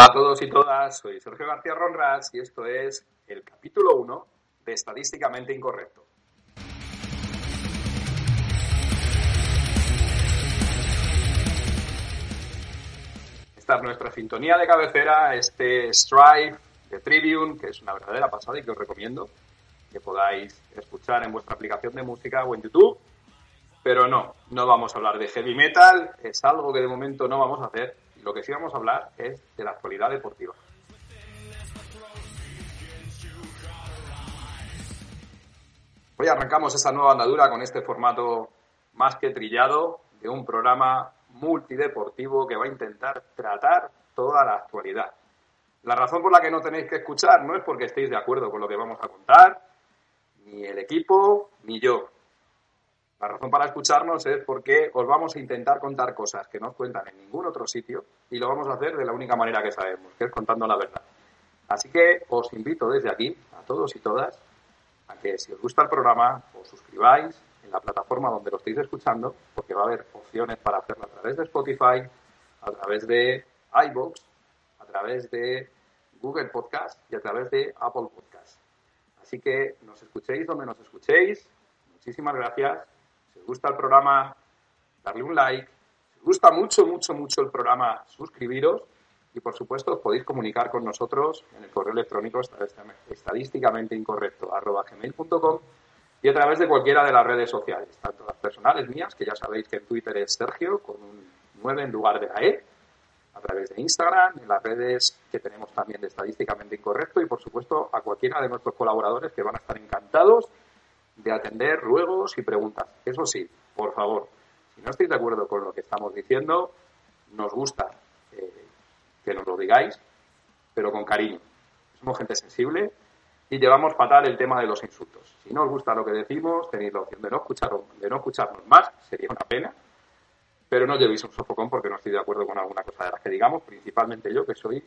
Hola a todos y todas, soy Sergio García Ronras y esto es el capítulo 1 de Estadísticamente Incorrecto. Esta es nuestra sintonía de cabecera, este Strive de Tribune, que es una verdadera pasada y que os recomiendo que podáis escuchar en vuestra aplicación de música o en YouTube. Pero no, no vamos a hablar de heavy metal, es algo que de momento no vamos a hacer. Lo que sí vamos a hablar es de la actualidad deportiva. Hoy arrancamos esta nueva andadura con este formato más que trillado de un programa multideportivo que va a intentar tratar toda la actualidad. La razón por la que no tenéis que escuchar no es porque estéis de acuerdo con lo que vamos a contar, ni el equipo, ni yo. La razón para escucharnos es porque os vamos a intentar contar cosas que no os cuentan en ningún otro sitio y lo vamos a hacer de la única manera que sabemos, que es contando la verdad. Así que os invito desde aquí, a todos y todas, a que si os gusta el programa, os suscribáis en la plataforma donde lo estéis escuchando, porque va a haber opciones para hacerlo a través de Spotify, a través de iVoox, a través de Google Podcast y a través de Apple Podcast. Así que nos escuchéis donde nos escuchéis. Muchísimas gracias. Si os gusta el programa, darle un like. Si os gusta mucho, mucho, mucho el programa, suscribiros. Y por supuesto, os podéis comunicar con nosotros en el correo electrónico estadísticamente incorrecto arroba gmail.com y a través de cualquiera de las redes sociales, tanto las personales mías, que ya sabéis que en Twitter es Sergio, con un 9 en lugar de la E, a través de Instagram, en las redes que tenemos también de Estadísticamente Incorrecto y, por supuesto, a cualquiera de nuestros colaboradores que van a estar encantados de atender ruegos y preguntas. Eso sí, por favor, si no estáis de acuerdo con lo que estamos diciendo, nos gusta eh, que nos lo digáis, pero con cariño. Somos gente sensible y llevamos fatal el tema de los insultos. Si no os gusta lo que decimos, tenéis la opción de no, escuchar, de no escucharnos más, sería una pena, pero no llevéis un sofocón porque no estoy de acuerdo con alguna cosa de las que digamos, principalmente yo, que soy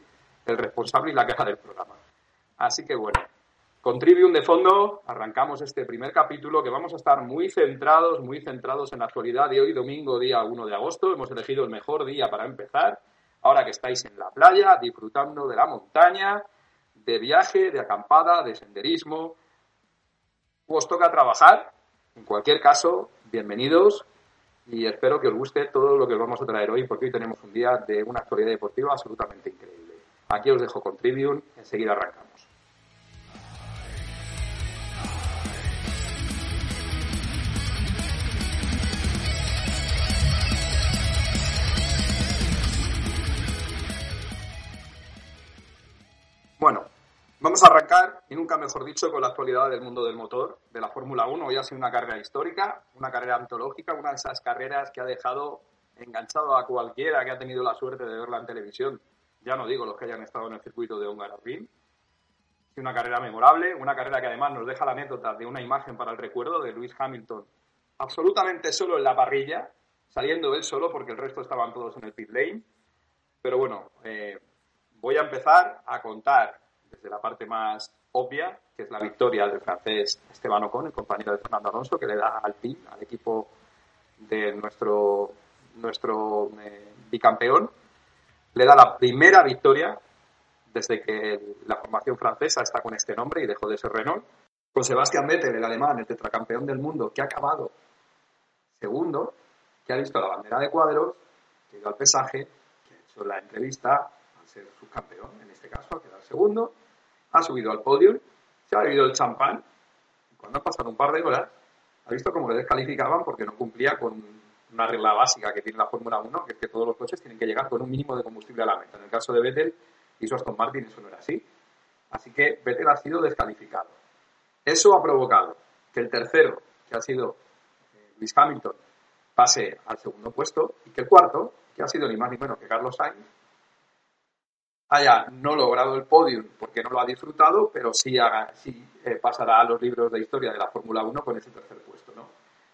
el responsable y la queja del programa. Así que bueno, con Trivium de fondo arrancamos este primer capítulo que vamos a estar muy centrados, muy centrados en la actualidad de hoy, domingo, día 1 de agosto. Hemos elegido el mejor día para empezar, ahora que estáis en la playa, disfrutando de la montaña, de viaje, de acampada, de senderismo. Os toca trabajar. En cualquier caso, bienvenidos y espero que os guste todo lo que os vamos a traer hoy porque hoy tenemos un día de una actualidad deportiva absolutamente increíble. Aquí os dejo con Trivium, enseguida arrancamos. Vamos a arrancar, y nunca mejor dicho, con la actualidad del mundo del motor, de la Fórmula 1. Hoy ha sido una carrera histórica, una carrera antológica, una de esas carreras que ha dejado enganchado a cualquiera que ha tenido la suerte de verla en televisión. Ya no digo los que hayan estado en el circuito de. Es una carrera memorable, una carrera que además nos deja la anécdota de una imagen para el recuerdo de Lewis Hamilton absolutamente solo en la parrilla, saliendo él solo porque el resto estaban todos en el pit lane. Pero bueno, eh, voy a empezar a contar desde la parte más obvia, que es la victoria del francés Esteban Ocon, el compañero de Fernando Alonso, que le da al PIN, al equipo de nuestro, nuestro eh, bicampeón. Le da la primera victoria desde que la formación francesa está con este nombre y dejó de ser Renault. Con Sebastián Vettel, el alemán, el tetracampeón del mundo, que ha acabado segundo, que ha visto la bandera de cuadros, que ha ido al pesaje, que ha hecho la entrevista al ser subcampeón, en este caso, ha quedado segundo, ha subido al podio, se ha bebido el champán, y cuando ha pasado un par de horas, ha visto cómo le descalificaban porque no cumplía con una regla básica que tiene la Fórmula 1, que es que todos los coches tienen que llegar con un mínimo de combustible a la meta. En el caso de Vettel y su Aston Martin eso no era así. Así que Vettel ha sido descalificado. Eso ha provocado que el tercero, que ha sido eh, Luis Hamilton, pase al segundo puesto y que el cuarto, que ha sido ni más ni menos que Carlos Sainz, haya no logrado el podium porque no lo ha disfrutado, pero sí, eh, pasará a los libros de historia de la Fórmula 1 con ese tercer puesto. ¿no?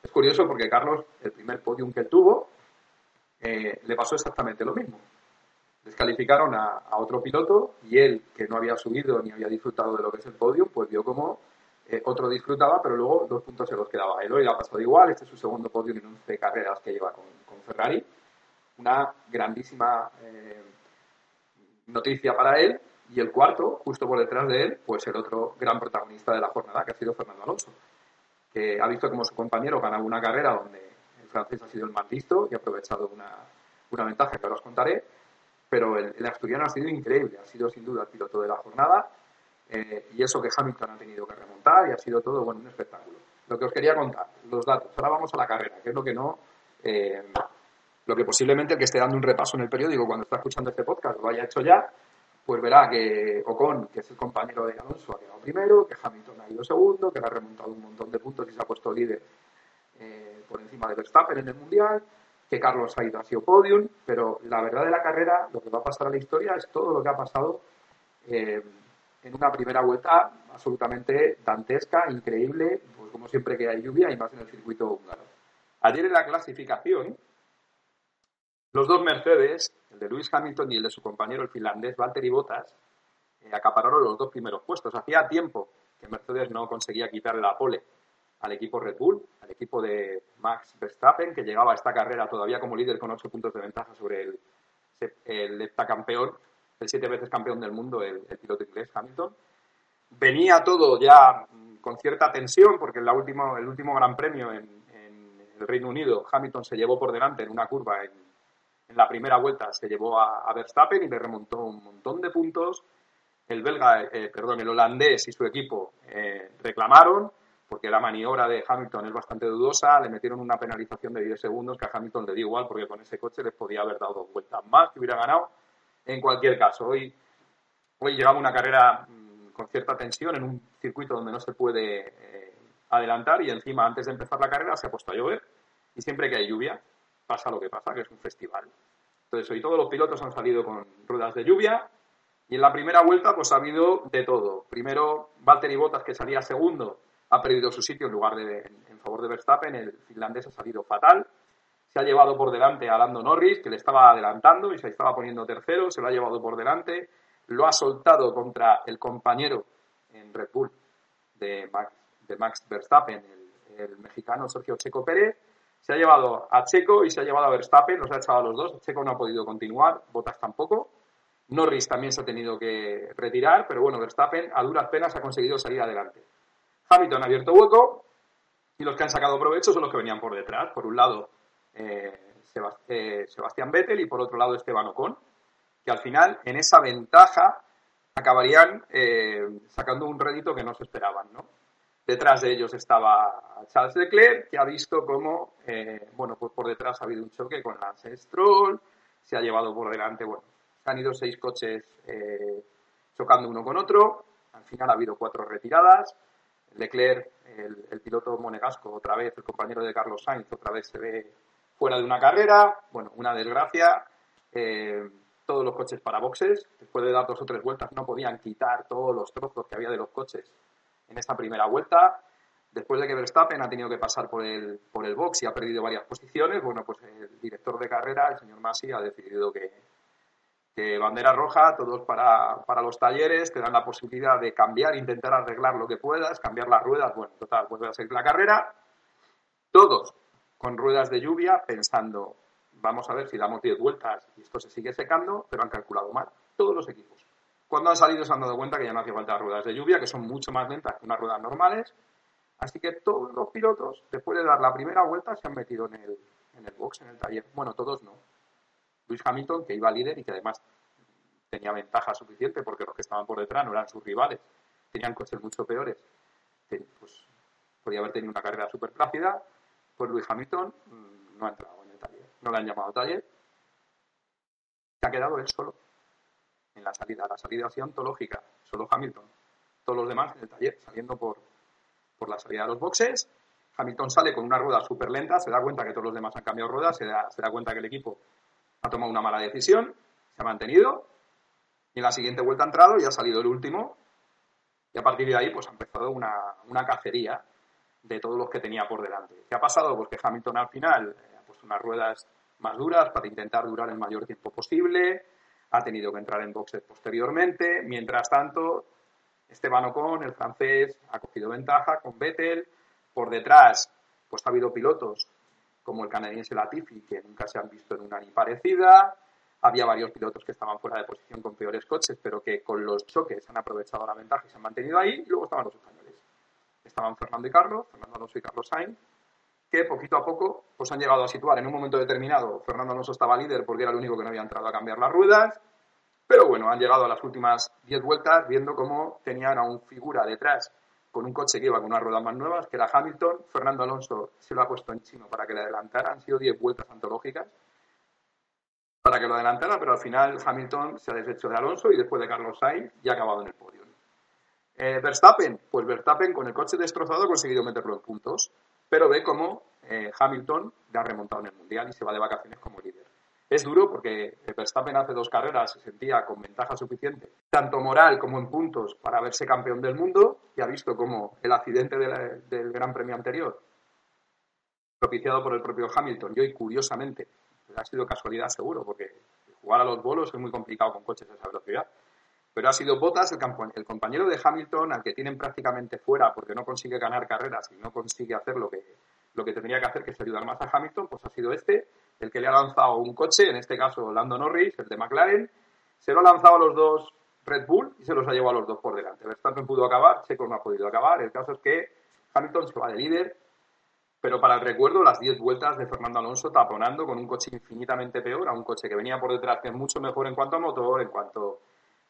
Es curioso porque Carlos, el primer podium que tuvo, eh, le pasó exactamente lo mismo. Descalificaron a, otro piloto y él, que no había subido ni había disfrutado de lo que es el podium, pues vio como eh, otro disfrutaba, pero luego dos puntos se los quedaba él. Hoy le ha pasado igual, este es su segundo podium en 11 carreras que lleva con, Ferrari. Una grandísima noticia para él. Y el cuarto, justo por detrás de él, pues el otro gran protagonista de la jornada, que ha sido Fernando Alonso, que ha visto como su compañero gana una carrera donde el francés ha sido el más listo y ha aprovechado una, una ventaja que ahora os contaré, pero el, el, asturiano ha sido increíble, ha sido sin duda el piloto de la jornada eh, y eso que Hamilton ha tenido que remontar y ha sido todo bueno, un espectáculo. Lo que os quería contar, los datos. Ahora vamos a la carrera, que es lo que no eh, lo que posiblemente el que esté dando un repaso en el periódico cuando está escuchando este podcast lo haya hecho ya, pues verá que Ocon, que es el compañero de Alonso, ha quedado primero, que Hamilton ha ido segundo, que le ha remontado un montón de puntos y se ha puesto líder eh, por encima de Verstappen en el Mundial, que Carlos ha ido ha sido podium, pero la verdad de la carrera, lo que va a pasar a la historia es todo lo que ha pasado eh, en una primera vuelta absolutamente dantesca, increíble, pues como siempre que hay lluvia y más en el circuito húngaro. Ayer en la clasificación, los dos Mercedes, el de Lewis Hamilton y el de su compañero el finlandés Valtteri Bottas, eh, acapararon los dos primeros puestos. Hacía tiempo que Mercedes no conseguía quitarle la pole al equipo Red Bull, al equipo de Max Verstappen, que llegaba a esta carrera todavía como líder con ocho puntos de ventaja sobre el, el heptacampeón, el siete veces campeón del mundo, el, piloto inglés Hamilton. Venía todo ya con cierta tensión, porque en el último Gran Premio en, el Reino Unido, Hamilton se llevó por delante en una curva en la primera vuelta se llevó a, a, Verstappen y le remontó un montón de puntos. El belga, eh, perdón, el holandés y su equipo eh, reclamaron porque la maniobra de Hamilton es bastante dudosa, le metieron una penalización de 10 segundos que a Hamilton le dio igual porque con ese coche les podía haber dado dos vueltas más que hubiera ganado. En cualquier caso, hoy, hoy llegaba una carrera mmm, con cierta tensión en un circuito donde no se puede eh, adelantar y encima antes de empezar la carrera se ha puesto a llover y siempre que hay lluvia pasa lo que pasa, que es un festival. Entonces, hoy todos los pilotos han salido con ruedas de lluvia y en la primera vuelta pues ha habido de todo. Primero, Valtteri Bottas, que salía segundo, ha perdido su sitio en lugar de en favor de Verstappen. El finlandés ha salido fatal. Se ha llevado por delante a Lando Norris, que le estaba adelantando y se estaba poniendo tercero. Se lo ha llevado por delante. Lo ha soltado contra el compañero en Red Bull de Max, de Max Verstappen, el, el mexicano Sergio Checo Pérez se ha llevado a Checo y se ha llevado a Verstappen, los ha echado a los dos. Checo no ha podido continuar, Bottas tampoco. Norris también se ha tenido que retirar, pero bueno, Verstappen a duras penas ha conseguido salir adelante. Hamilton ha abierto hueco y los que han sacado provecho son los que venían por detrás. Por un lado, eh, eh, Sebastián Vettel y por otro lado Esteban Ocon, que al final en esa ventaja acabarían eh, sacando un rédito que no se esperaban, ¿no? Detrás de ellos estaba Charles Leclerc, que ha visto cómo, eh, bueno, pues por detrás ha habido un choque con Lance Stroll, se ha llevado por delante, bueno, han ido seis coches eh, chocando uno con otro, al final ha habido cuatro retiradas, Leclerc, el, el, piloto monegasco, otra vez, el compañero de Carlos Sainz, otra vez se ve fuera de una carrera, bueno, una desgracia, eh, todos los coches para boxes, después de dar dos o tres vueltas no podían quitar todos los trozos que había de los coches en esta primera vuelta. Después de que Verstappen ha tenido que pasar por el, por el box y ha perdido varias posiciones, bueno, pues el director de carrera, el señor Masi, ha decidido que, bandera roja, todos para, para, los talleres, te dan la posibilidad de cambiar, intentar arreglar lo que puedas, cambiar las ruedas, bueno, total, vuelve a seguir la carrera. Todos con ruedas de lluvia, pensando, vamos a ver si damos 10 vueltas y esto se sigue secando, pero han calculado mal, todos los equipos. Cuando han salido se han dado cuenta que ya no hace falta ruedas de lluvia, que son mucho más lentas que unas ruedas normales. Así que todos los pilotos, después de dar la primera vuelta, se han metido en el, en el box, en el taller. Bueno, todos no. Luis Hamilton, que iba líder y que además tenía ventaja suficiente porque los que estaban por detrás no eran sus rivales, tenían coches mucho peores, pues podía haber tenido una carrera súper plácida, pues Luis Hamilton mm, no ha entrado en el no le han llamado taller, se ha quedado él solo en la salida, la salida ha sido solo Hamilton. Todos los demás en el taller, saliendo por, por la salida de los boxes. Hamilton sale con una rueda súper lenta, se da cuenta que todos los demás han cambiado ruedas, se da, se da cuenta que el equipo ha tomado una mala decisión, se ha mantenido, y en la siguiente vuelta ha entrado y ha salido el último, y a partir de ahí pues ha empezado una, una cacería de todos los que tenía por delante. ¿Qué ha pasado? Pues que Hamilton al final eh, ha puesto unas ruedas más duras para intentar durar el mayor tiempo posible, ha tenido que entrar en boxes posteriormente, mientras tanto Esteban Ocon, el francés, ha cogido ventaja con Vettel, por detrás pues ha habido pilotos como el canadiense Latifi que nunca se han visto en una ni parecida, había varios pilotos que estaban fuera de posición con peores coches, pero que con los choques han aprovechado la ventaja y se han mantenido ahí, y luego estaban los españoles. Estaban Fernando y Carlos, Fernando Alonso y Carlos Sainz, que poquito a poco pues han llegado a situar en un momento determinado. Fernando Alonso estaba líder porque era el único que no había entrado a cambiar las ruedas, pero bueno, han llegado a las últimas 10 vueltas viendo cómo tenían a un figura detrás con un coche que iba con unas ruedas más nuevas, que era Hamilton. Fernando Alonso se lo ha puesto en chino para que le adelantara. Han sido 10 vueltas antológicas para que lo adelantara, pero al final Hamilton se ha deshecho de Alonso y después de Carlos Sainz ya ha acabado en el podio. Eh, Verstappen, pues Verstappen con el coche destrozado ha conseguido meterlo en puntos, pero ve cómo eh, Hamilton le ha remontado en el Mundial y se va de vacaciones como líder. Es duro porque Verstappen hace dos carreras se sentía con ventaja suficiente, tanto moral como en puntos, para verse campeón del mundo y ha visto como el accidente del Gran Premio anterior, propiciado por el propio Hamilton, y hoy curiosamente, ha sido casualidad seguro, porque jugar a los bolos es muy complicado con coches de esa velocidad. Pero ha sido Bottas el, el compañero de Hamilton al que tienen prácticamente fuera porque no consigue ganar carreras y no consigue hacer lo que, lo que tendría que hacer, que es ayudar más a Hamilton, pues ha sido este el que le ha lanzado un coche, en este caso Lando Norris, el de McLaren, se lo ha lanzado a los dos Red Bull y se los ha llevado a los dos por delante. Verstappen pudo acabar, Checo no ha podido acabar. El caso es que Hamilton se va de líder, pero para el recuerdo, las 10 vueltas de Fernando Alonso taponando con un coche infinitamente peor, a un coche que venía por detrás, que es mucho mejor en cuanto a motor, en cuanto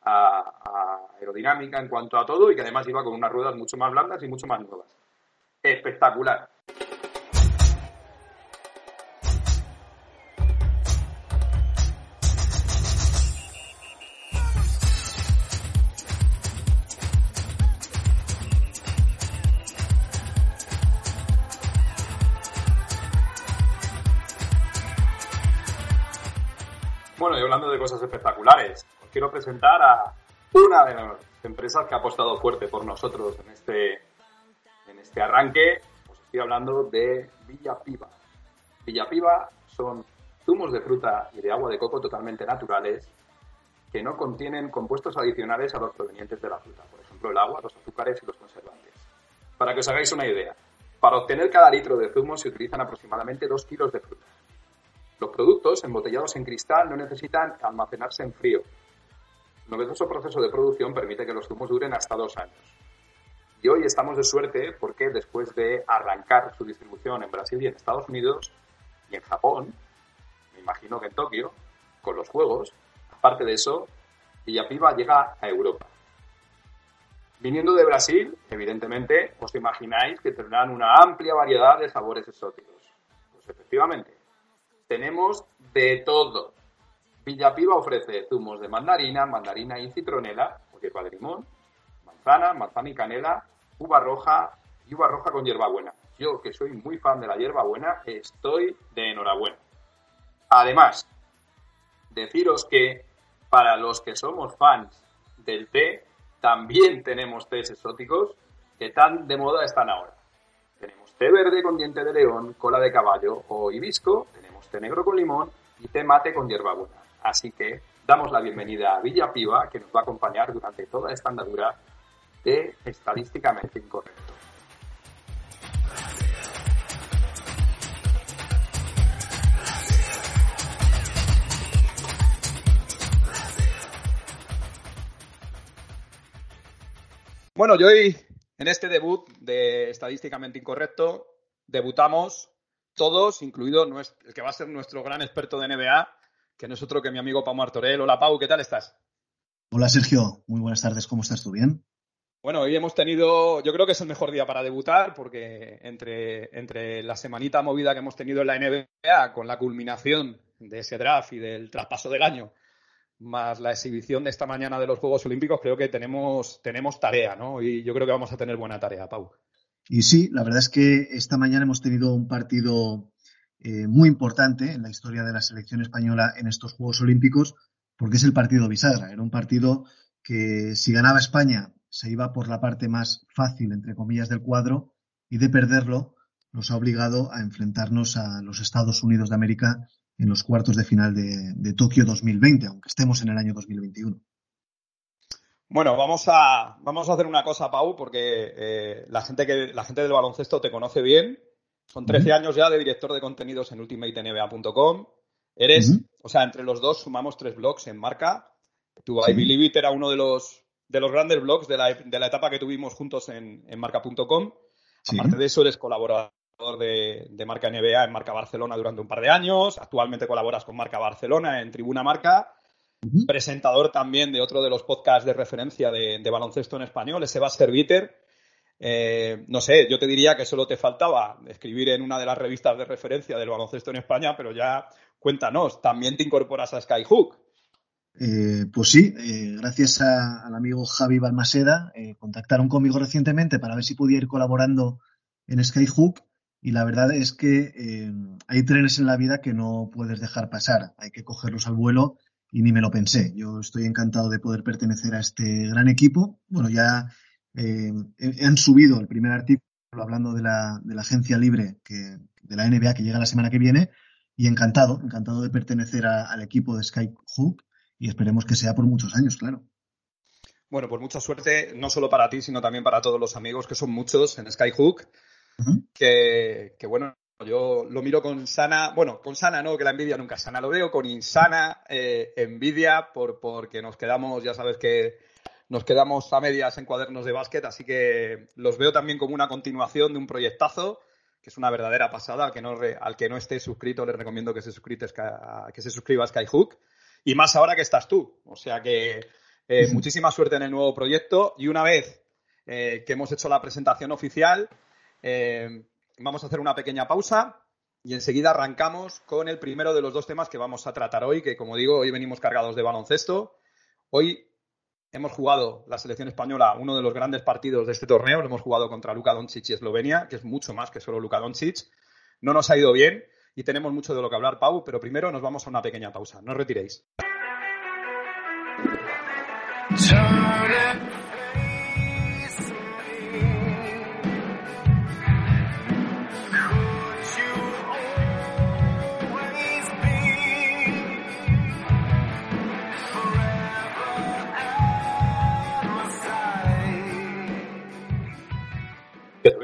a, aerodinámica, en cuanto a todo, y que además iba con unas ruedas mucho más blandas y mucho más nuevas. Espectacular. Cosas espectaculares, os quiero presentar a una de las empresas que ha apostado fuerte por nosotros en este, en este arranque. Os estoy hablando de Villa Piva. Villa Piva son zumos de fruta y de agua de coco totalmente naturales que no contienen compuestos adicionales a los provenientes de la fruta, por ejemplo el agua, los azúcares y los conservantes. Para que os hagáis una idea, para obtener cada litro de zumo se utilizan aproximadamente 2 kilos de fruta. Los productos embotellados en cristal no necesitan almacenarse en frío. El novedoso proceso de producción permite que los zumos duren hasta dos años. Y hoy estamos de suerte porque después de arrancar su distribución en Brasil y en Estados Unidos y en Japón, me imagino que en Tokio, con los juegos, aparte de eso, Villapiva llega a Europa. Viniendo de Brasil, evidentemente, os imagináis que tendrán una amplia variedad de sabores exóticos. Pues efectivamente, tenemos de todo. Villapiva ofrece zumos de mandarina, mandarina y citronela, hierba de limón, manzana, manzana y canela, uva roja y uva roja con hierbabuena. Yo, que soy muy fan de la hierbabuena, estoy de enhorabuena. Además, deciros que para los que somos fans del té, también tenemos tés exóticos que tan de moda están ahora. Tenemos té verde con diente de león, cola de caballo o hibisco, té negro con limón y té mate con hierbabuena. Así que damos la bienvenida a Villa Piva, que nos va a acompañar durante toda esta andadura de Estadísticamente Incorrecto. Bueno, yo hoy en este debut de Estadísticamente Incorrecto debutamos todos, incluido nuestro- el que va a ser nuestro gran experto de NBA, que no es otro que mi amigo Pau Martorell. Hola Pau, ¿qué tal estás? Hola Sergio, muy buenas tardes, ¿cómo estás tú? ¿Bien? Bueno, hoy hemos tenido, yo creo que es el mejor día para debutar porque entre, entre la semanita movida que hemos tenido en la NBA con la culminación de ese draft y del traspaso del año, más la exhibición de esta mañana de los Juegos Olímpicos, creo que tenemos, tenemos tarea, ¿no? Y yo creo que vamos a tener buena tarea, Pau. Y sí, la verdad es que esta mañana hemos tenido un partido eh, muy importante en la historia de la selección española en estos Juegos Olímpicos, porque es el partido bisagra. Era un partido que si ganaba España se iba por la parte más fácil, entre comillas, del cuadro, y de perderlo nos ha obligado a enfrentarnos a los Estados Unidos de América en los cuartos de final de, Tokio 2020, aunque estemos en el año 2021. Bueno, vamos a, vamos a hacer una cosa, Pau, porque eh, la, gente que, la gente del baloncesto te conoce bien. Son 13 años ya de director de contenidos en ultimatenba.com. Eres, o sea, entre los dos sumamos tres blogs en marca. Tu I Believe It era uno de los, de los grandes blogs de la, de la etapa que tuvimos juntos en, en marca.com. Aparte de eso, eres colaborador de, de, Marca NBA en Marca Barcelona durante un par de años. Actualmente colaboras con Marca Barcelona en Tribuna Marca presentador también de otro de los podcasts de referencia de, baloncesto en español, ese va a ser Eh, no sé, yo te diría que solo te faltaba escribir en una de las revistas de referencia del baloncesto en España, pero ya cuéntanos, también te incorporas a Skyhook. Eh, pues sí, eh, gracias al amigo Javi Balmaseda, eh, contactaron conmigo recientemente para ver si podía ir colaborando en Skyhook y la verdad es que hay trenes en la vida que no puedes dejar pasar, hay que cogerlos al vuelo y ni me lo pensé. Yo estoy encantado de poder pertenecer a este gran equipo. Bueno, ya eh, han subido el primer artículo hablando de la, de la agencia libre que, de la NBA que llega la semana que viene y encantado, encantado de pertenecer al equipo de Skyhook y esperemos que sea por muchos años, claro. Bueno, pues mucha suerte, no solo para ti, sino también para todos los amigos, que son muchos en Skyhook, que, que, bueno, yo lo miro con sana, bueno, con sana no, que la envidia nunca es sana, lo veo con insana eh, envidia por, porque nos quedamos, ya sabes que nos quedamos a medias en cuadernos de básquet, así que los veo también como una continuación de un proyectazo que es una verdadera pasada. Al que no, al que no esté suscrito, le recomiendo que se, que se suscriba a Skyhook. Y más ahora que estás tú. O sea que eh, muchísima suerte en el nuevo proyecto. Y una vez eh, que hemos hecho la presentación oficial, vamos a hacer una pequeña pausa y enseguida arrancamos con el primero de los dos temas que vamos a tratar hoy, que como digo, hoy venimos cargados de baloncesto. Hoy hemos jugado la selección española uno de los grandes partidos de este torneo, lo hemos jugado contra Luka Doncic y Eslovenia, que es mucho más que solo Luka Doncic. No nos ha ido bien y tenemos mucho de lo que hablar, Pau, pero primero nos vamos a una pequeña pausa. No os retiréis.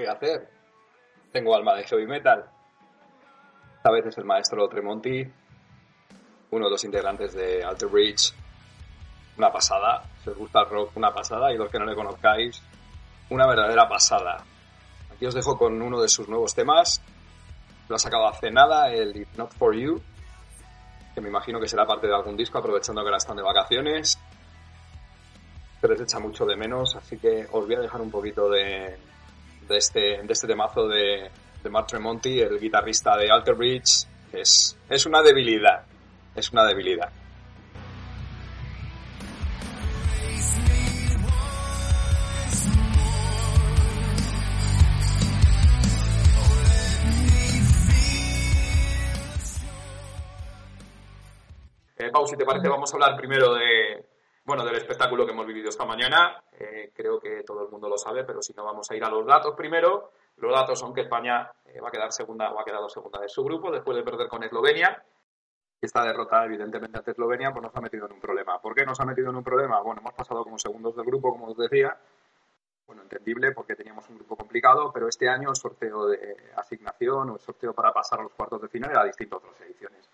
A hacer? Tengo alma de heavy metal. Esta vez es el maestro Tremonti, uno de los integrantes de Alter Bridge. Una pasada. Si os gusta el rock, una pasada. Y los que no le conozcáis, una verdadera pasada. Aquí os dejo con uno de sus nuevos temas. Lo ha sacado hace nada, el If Not For You, que me imagino que será parte de algún disco, aprovechando que ahora están de vacaciones. Se les echa mucho de menos, así que os voy a dejar un poquito de, de este, de este temazo de, de Mark Tremonti, el guitarrista de Alter Bridge, es, es una debilidad. Es una debilidad. Eh, Pau, si te parece, vamos a hablar primero de, bueno, del espectáculo que hemos vivido esta mañana, eh, creo que todo el mundo lo sabe, pero si no vamos a ir a los datos primero. Los datos son que España eh, va a quedar segunda o ha quedado segunda de su grupo después de perder con Eslovenia. Esta derrota, evidentemente, ante Eslovenia, pues nos ha metido en un problema. ¿Por qué nos ha metido en un problema? Bueno, hemos pasado como segundos del grupo, como os decía. Bueno, entendible porque teníamos un grupo complicado, pero este año el sorteo de asignación o el sorteo para pasar a los cuartos de final era distinto a otras ediciones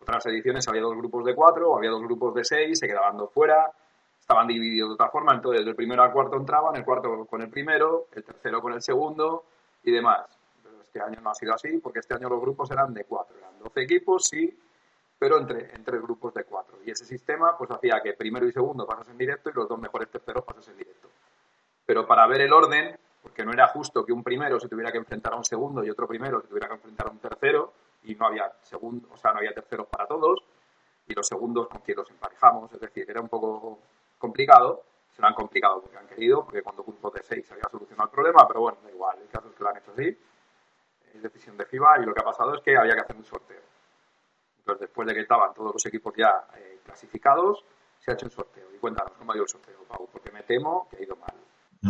otras ediciones había dos grupos de cuatro, había dos grupos de seis, se quedaban dos fuera, estaban divididos de otra forma, entonces del primero al cuarto entraban, el cuarto con el primero, el tercero con el segundo y demás. Pero este año no ha sido así, porque este año los grupos eran de cuatro, eran doce equipos, sí, pero entre, entre grupos de cuatro. Y ese sistema pues hacía que primero y segundo pasasen directo y los dos mejores terceros pasasen directo. pero para ver el orden, porque no era justo que un primero se tuviera que enfrentar a un segundo y otro primero se tuviera que enfrentar a un tercero, y no había segundo, o sea, no había terceros para todos, y los segundos con quien los emparejamos, es decir, era un poco complicado, se lo han complicado porque han querido, porque cuando grupo de seis había solucionado el problema, pero bueno, da igual, el caso es que lo han hecho así, es decisión de FIBA, y lo que ha pasado es que había que hacer un sorteo. Entonces, después de que estaban todos los equipos ya eh, clasificados, se ha hecho un sorteo. Y cuéntanos cómo ha ido el sorteo, Pau, porque me temo que ha ido mal.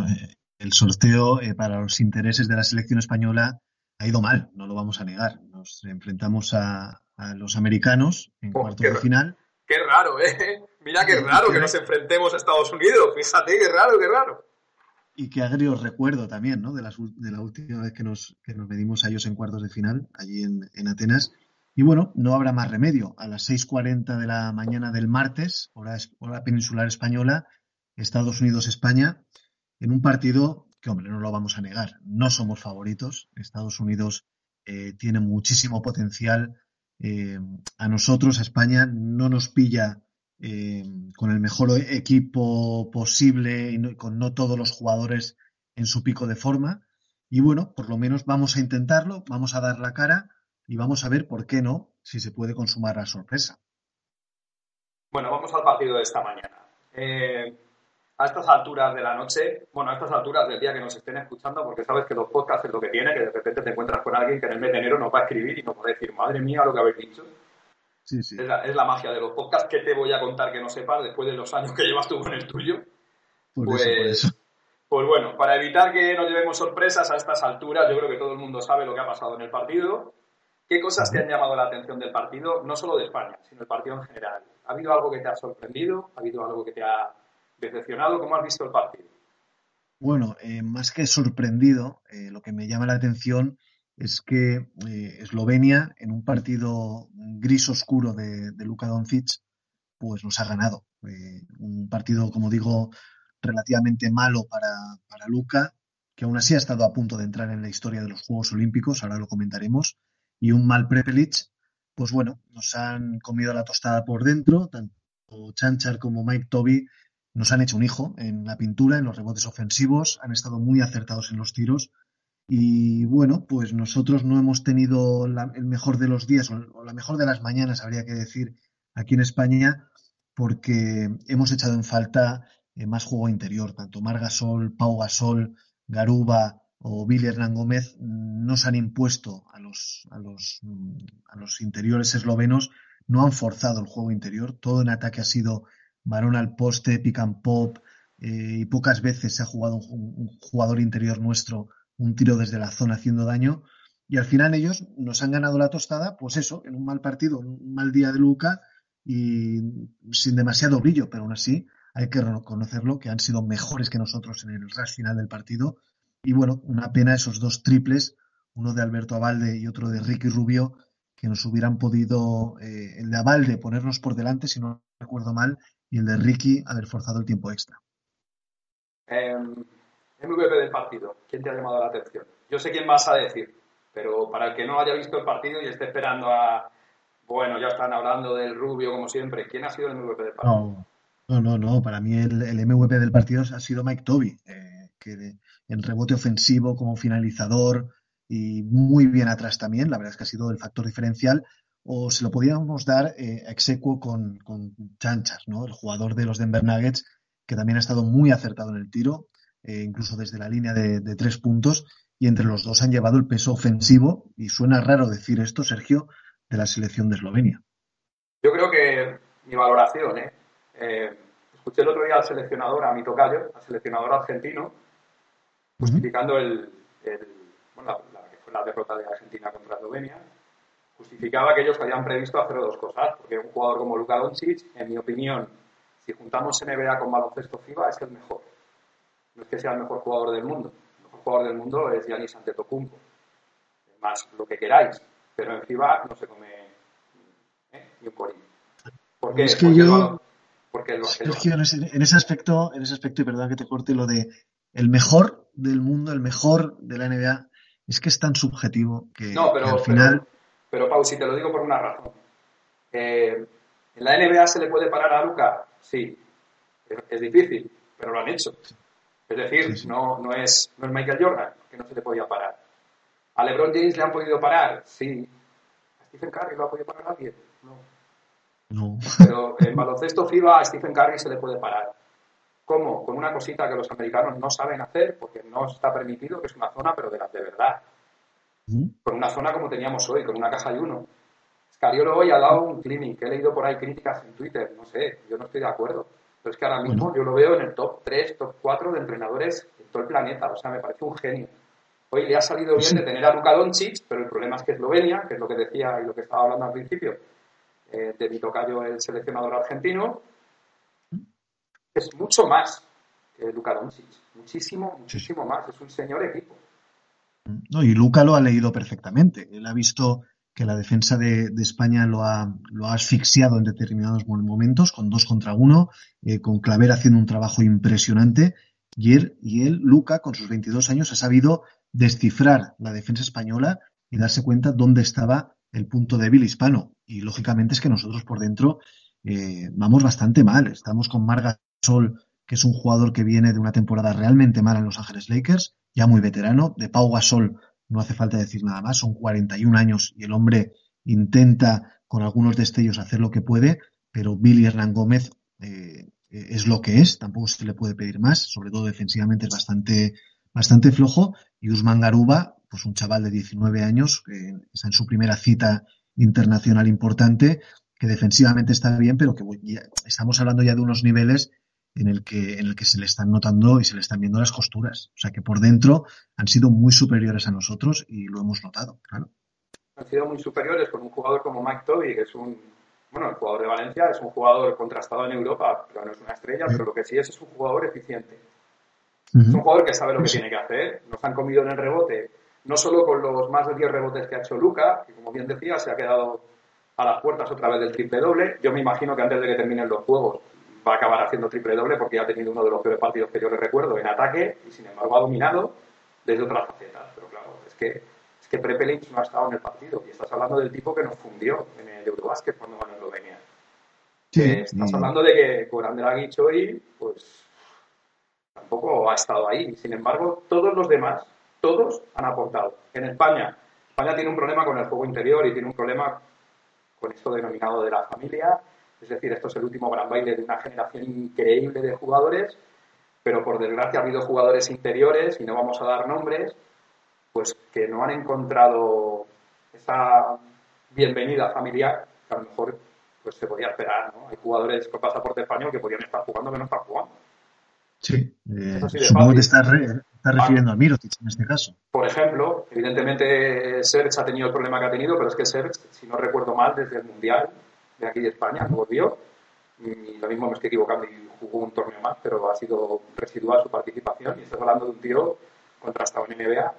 Eh, el sorteo eh, para los intereses de la selección española ha ido mal, no lo vamos a negar. Nos enfrentamos a, a los americanos en Oh, cuartos de final. Qué raro, ¿eh? Mira qué raro que nos enfrentemos a Estados Unidos. Fíjate, qué raro, qué raro. Y qué agrio recuerdo también, ¿no? De, las de la última vez que nos, que nos medimos a ellos en cuartos de final, allí en, en Atenas. Y bueno, no habrá más remedio. A las 6.40 de la mañana del martes, hora, hora peninsular española, Estados Unidos-España, en un partido que, hombre, no lo vamos a negar, no somos favoritos. Estados Unidos eh, tiene muchísimo potencial. Eh, a nosotros, a España, no nos pilla eh, con el mejor equipo posible y con no todos los jugadores en su pico de forma. Y bueno, por lo menos vamos a intentarlo, vamos a dar la cara y vamos a ver por qué no, si se puede consumar la sorpresa. Bueno, vamos al partido de esta mañana. A estas alturas de la noche, bueno, a estas alturas del día que nos estén escuchando, porque sabes que los podcasts es lo que tiene, que de repente te encuentras con alguien que en el mes de enero nos va a escribir y nos va a decir, madre mía, lo que habéis dicho. Sí, sí. Es la, es la magia de los podcasts que te voy a contar que no sepas después de los años que llevas tú con el tuyo. Por Pues, eso, por eso. pues bueno, para evitar que nos llevemos sorpresas a estas alturas, yo creo que todo el mundo sabe lo que ha pasado en el partido. ¿Qué cosas te han llamado la atención del partido? No solo de España, sino el partido en general. ¿Ha habido algo que te ha sorprendido? ¿Ha habido algo que te ha decepcionado? ¿Cómo has visto el partido? Bueno, eh, más que sorprendido, eh, lo que me llama la atención es que eh, Eslovenia, en un partido gris oscuro de, de Luka Doncic, pues nos ha ganado. Un partido, como digo, relativamente malo para, para Luka, que aún así ha estado a punto de entrar en la historia de los Juegos Olímpicos, ahora lo comentaremos, y un mal Prepelic, pues bueno, nos han comido la tostada por dentro, tanto Chanchar como Mike Toby nos han hecho un hijo en la pintura, en los rebotes ofensivos, han estado muy acertados en los tiros. Y bueno, pues nosotros no hemos tenido la- el mejor de los días o, la mejor de las mañanas, habría que decir, aquí en España, porque hemos echado en falta eh, más juego interior, tanto Margasol, Pau Gasol, Garuba o Billy Hernán Gómez mm, no se han impuesto a los, a los, mm, a los interiores eslovenos, no han forzado el juego interior, todo en ataque ha sido varón al poste, pick and pop, eh, y pocas veces se ha jugado un, un jugador interior nuestro un tiro desde la zona haciendo daño. Y al final ellos nos han ganado la tostada, pues eso, en un mal partido, un mal día de Luca y sin demasiado brillo, pero aún así hay que reconocerlo que han sido mejores que nosotros en el rush final del partido. Y bueno, una pena esos dos triples, uno de Alberto Abalde y otro de Ricky Rubio, que nos hubieran podido, eh, el de Abalde ponernos por delante, si no recuerdo mal, y el de Ricky haber forzado el tiempo extra. Eh, MVP del partido. ¿Quién te ha llamado la atención? Yo sé quién vas a decir, pero para el que no haya visto el partido y esté esperando a... Bueno, ya están hablando del Rubio como siempre. ¿Quién ha sido el MVP del partido? No, no, no, no. Para mí el, el MVP del partido ha sido Mike Toby, eh, que de- en rebote ofensivo como finalizador y muy bien atrás también. La verdad es que ha sido el factor diferencial. O se lo podíamos dar eh, execuo con, con Chanchar, ¿no? El jugador de los Denver Nuggets, que también ha estado muy acertado en el tiro, eh, incluso desde la línea de, de tres puntos. Y entre los dos han llevado el peso ofensivo. Y suena raro decir esto, Sergio, de la selección de Eslovenia. Yo creo que mi valoración, ¿eh? Eh, escuché el otro día al seleccionador, a mi tocayo, al seleccionador argentino, justificando el, el- bueno, la, la que fue la derrota de Argentina contra Eslovenia, justificaba que ellos habían previsto hacer dos cosas, porque un jugador como Luka Doncic, en mi opinión, si juntamos NBA con baloncesto FIBA, es el mejor. No es que sea el mejor jugador del mundo. El mejor jugador del mundo es Giannis Antetokounmpo. Más lo que queráis, pero en FIBA no se come ¿eh? ni un corín. ¿Por qué? Es que porque yo- porque el- Sergio, en ese, en ese aspecto, en ese aspecto, y perdón que te corte, lo de el mejor del mundo, el mejor de la NBA, es que es tan subjetivo que, No, que pero, al final. pero, pero, Pau, si te lo digo por una razón. Eh, ¿En la NBA se le puede parar a Luca? Sí. Es, es difícil, pero lo han hecho. Es decir, Sí, sí. No, no, es, no es Michael Jordan, que no se le podía parar. ¿A LeBron James le han podido parar? Sí. ¿A Stephen Curry lo ha podido parar alguien? No. No. Pero en baloncesto FIBA a Stephen Curry se le puede parar. ¿Cómo? Con una cosita que los americanos no saben hacer porque no está permitido, que es una zona, pero de las de verdad. Con una zona como teníamos hoy, con una caja y uno. Scariolo hoy ha dado un clinic, he leído por ahí críticas en Twitter, no sé, yo no estoy de acuerdo. Pero es que ahora mismo Bueno. yo lo veo en el top 3, top 4 de entrenadores en todo el planeta, o sea, me parece un genio. Hoy le ha salido bien Sí. de tener a Luka Doncic, pero el problema es que Eslovenia, que es lo que decía y lo que estaba hablando al principio, eh, de mi tocayo, el seleccionador argentino, es mucho más que Luka Doncic, muchísimo, muchísimo más, es un señor equipo. Y Luca lo ha leído perfectamente. Él ha visto que la defensa de, España lo ha, lo ha asfixiado en determinados mo- momentos, con dos contra uno, eh, con Claver haciendo un trabajo impresionante. Y él, y él, Luca, con sus 22 años, ha sabido descifrar la defensa española y darse cuenta dónde estaba el punto débil hispano. Y lógicamente es que nosotros por dentro eh, vamos bastante mal. Estamos con Marga Sol, que es un jugador que viene de una temporada realmente mala en Los Ángeles Lakers, ya muy veterano. De Pau Gasol no hace falta decir nada más, son 41 años y el hombre intenta con algunos destellos hacer lo que puede, pero Billy Hernán Gómez eh, es lo que es, tampoco se le puede pedir más, sobre todo defensivamente es bastante, bastante flojo. Y Usman Garuba, pues un chaval de 19 años, que está en su primera cita internacional importante, que defensivamente está bien, pero que estamos hablando ya de unos niveles en el que en el que se le están notando y se le están viendo las costuras. O sea que por dentro han sido muy superiores a nosotros y lo hemos notado, claro. han sido muy superiores con un jugador como Mike Toby, que es un, bueno, el jugador de Valencia es un jugador contrastado en Europa, pero no es una estrella, Sí. pero lo que sí es es un jugador eficiente. Es un jugador que sabe lo que Sí. tiene que hacer. Nos han comido en el rebote, no solo con los más de 10 rebotes que ha hecho Luca, que como bien decía, se ha quedado a las puertas otra vez del triple doble. Yo me imagino que antes de que terminen los juegos va a acabar haciendo triple doble porque ha tenido uno de los peores partidos que yo le recuerdo en ataque y sin embargo ha dominado desde otras facetas. Pero claro, es que, es que Prepelic no ha estado en el partido y estás hablando del tipo que nos fundió en el Eurobasket cuando ganó Eslovenia. Eh, estás hablando de que Goran Dragic hoy, pues tampoco ha estado ahí. Sin embargo, todos los demás, todos han aportado. En España, España tiene un problema con el juego interior y tiene un problema con esto denominado de la familia. Es decir, esto es el último gran baile de una generación increíble de jugadores, pero por desgracia ha habido jugadores interiores, y no vamos a dar nombres, pues que no han encontrado esa bienvenida familiar que a lo mejor pues se podía esperar, ¿no? Hay jugadores con pasaporte español que podían estar jugando que no están jugando. Sí, eh, supongo que te fácil. estás, re- estás refiriendo a Mirotic en este caso. Por ejemplo, evidentemente Serge ha tenido el problema que ha tenido, pero es que Serge, si no recuerdo mal, desde el Mundial de aquí de España no volvió. Y lo mismo me estoy equivocando y jugó un torneo más, pero ha sido residual su participación. Y estás hablando de un tío contrastado en NBA.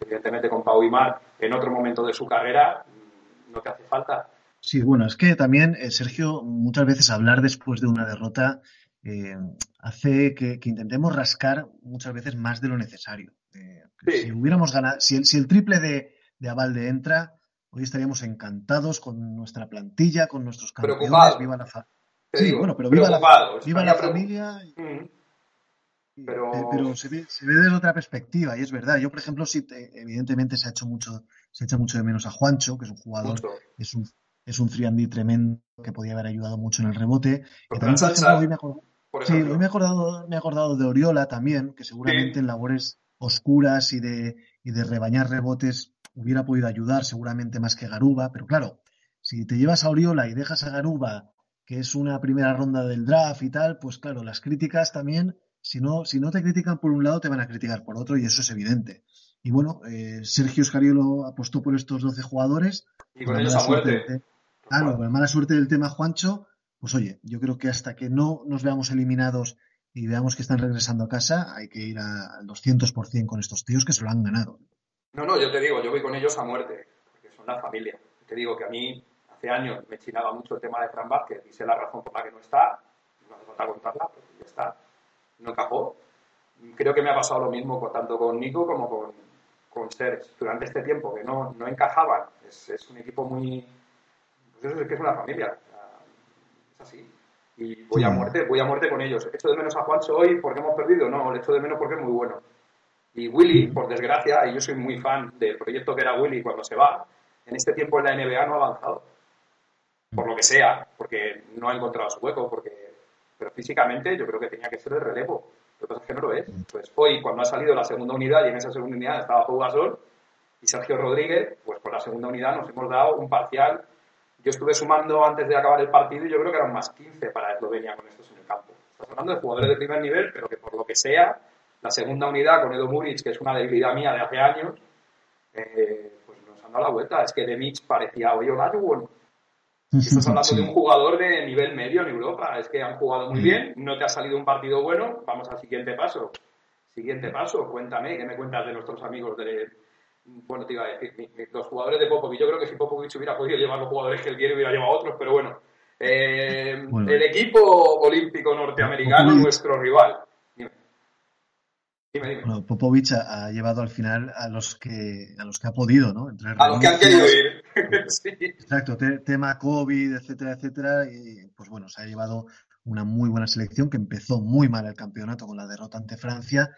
Evidentemente con Pau y Mar, en otro momento de su carrera, mm, no te hace falta. Sí, bueno, es que también, eh, Sergio, muchas veces hablar después de una derrota eh, hace que, que intentemos rascar muchas veces más de lo necesario. Eh, Sí. Si hubiéramos ganado, si el, si el triple de, de Avalde entra, hoy estaríamos encantados con nuestra plantilla, con nuestros campeones. Preocupados. Viva la fa- Sí, digo, bueno, pero viva la, viva la familia. y- Mm. Pero- eh, pero se, ve, se ve desde otra perspectiva y es verdad. Yo, por ejemplo, sí, te- evidentemente se ha hecho mucho, se echa mucho de menos a Juancho, que es un jugador Mucho. es un, es un 3 tremendo que podía haber ayudado mucho en el rebote. También, por Fran ejemplo, Sansa, hoy me, Por sí, hoy me he acordado, me he acordado de Oriola también, que seguramente Sí. en labores oscuras y de, y de rebañar rebotes hubiera podido ayudar, seguramente más que Garuba, pero claro, si te llevas a Oriola y dejas a Garuba, que es una primera ronda del draft y tal, pues claro, las críticas también, si no, si no te critican por un lado, te van a criticar por otro, y eso es evidente. Y bueno, eh, Sergio Scariolo apostó por estos 12 jugadores. Y con ellos a suerte muerte. Claro, con la mala suerte del tema Juancho, pues oye, yo creo que hasta que no nos veamos eliminados y veamos que están regresando a casa, hay que ir al 200% con estos tíos que se lo han ganado. No, no, yo te digo, yo voy con ellos a muerte, porque son la familia. Te digo que a mí hace años me chinaba mucho el tema de Fran Vázquez y sé la razón por la que no está, no hace falta contarla, pero ya está, no encajó. Creo que me ha pasado lo mismo con- tanto con Nico como con, con Serge durante este tiempo, que no, no encajaban. Es, es un equipo muy... Pues eso es que es una familia, es así. y voy a muerte, voy a muerte con ellos. ¿Echo de menos a Juancho hoy porque hemos perdido? No, le echo de menos porque es muy bueno. Y Willy, por desgracia, y yo soy muy fan del proyecto que era Willy cuando se va, en este tiempo en la NBA no ha avanzado. Por lo que sea, porque no ha encontrado su hueco, porque pero físicamente yo creo que tenía que ser el relevo. Lo que pasa es que no lo es. Pues hoy, cuando ha salido la segunda unidad y en esa segunda unidad estaba Pau Gasol y Sergio Rodríguez, pues con la segunda unidad nos hemos dado un parcial. Yo estuve sumando antes de acabar el partido y yo creo que eran más 15 para Eslovenia con estos en el campo. Estás hablando de jugadores de primer nivel, pero que por lo que sea, la segunda unidad con Edo Muric, que es una debilidad mía de hace años, eh, pues nos han dado la vuelta. Es que de Mitch parecía hoy Olajuwon. Estás hablando de un jugador de nivel medio en Europa. Es que han jugado muy bien, no te ha salido un partido bueno. Vamos al siguiente paso. Siguiente paso, cuéntame, ¿qué me cuentas de nuestros amigos de. Bueno, te iba a decir, los jugadores de Popovich. Yo creo que si Popovich hubiera podido llevar los jugadores que él quiere, hubiera llevado otros, pero bueno. Eh, el equipo olímpico norteamericano, nuestro rival. Bueno, Popovich ha, llevado al final a los que a los que ha podido, ¿no? a los que han querido ir. Exacto, tema COVID, etcétera, etcétera. Y pues bueno, se ha llevado una muy buena selección que empezó muy mal el campeonato con la derrota ante Francia,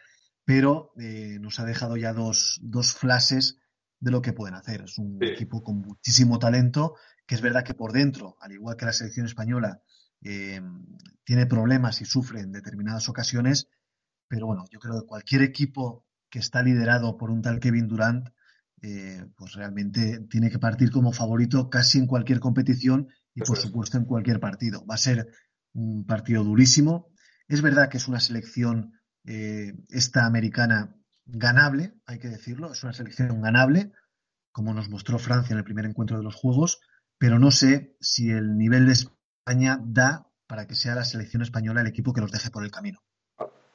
pero eh, nos ha dejado ya dos, dos flashes de lo que pueden hacer. Es un equipo con muchísimo talento, que es verdad que por dentro, al igual que la selección española, eh, tiene problemas y sufre en determinadas ocasiones, pero bueno, yo creo que cualquier equipo que está liderado por un tal Kevin Durant, eh, pues realmente tiene que partir como favorito casi en cualquier competición y por supuesto en cualquier partido. Va a ser un partido durísimo. Es verdad que es una selección eh, esta americana ganable, hay que decirlo, es una selección ganable, como nos mostró Francia en el primer encuentro de los Juegos, pero no sé si el nivel de España da para que sea la selección española el equipo que los deje por el camino.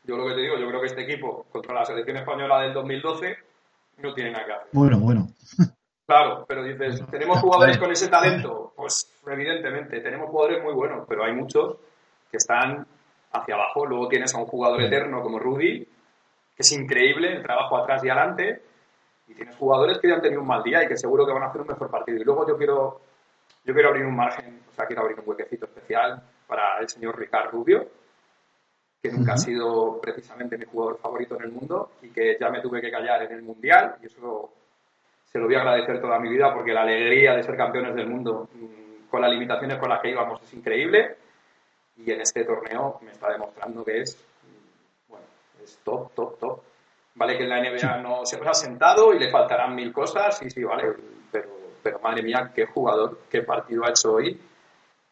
Yo lo que te digo, yo creo que este equipo contra la selección española del 2012 no tiene nada que hacer. Bueno, bueno. Claro, pero dices, ¿tenemos jugadores con ese talento? Pues evidentemente, tenemos jugadores muy buenos, pero hay muchos que están hacia abajo. Luego tienes a un jugador eterno como Rudy, que es increíble, el trabajo atrás y adelante, y tienes jugadores que ya han tenido un mal día y que seguro que van a hacer un mejor partido. Y luego yo quiero, yo quiero abrir un margen, o sea, quiero abrir un huequecito especial para el señor Ricardo Rubio, que nunca ha sido precisamente mi jugador favorito en el mundo y que ya me tuve que callar en el Mundial y eso se lo voy a agradecer toda mi vida porque la alegría de ser campeones del mundo mm, con las limitaciones con las que íbamos es increíble. Y en este torneo me está demostrando que es, mm, bueno, es top, top, top. Vale que en la NBA no se ha sentado y le faltarán mil cosas, sí, sí, vale, pero, pero madre mía, qué jugador, qué partido ha hecho hoy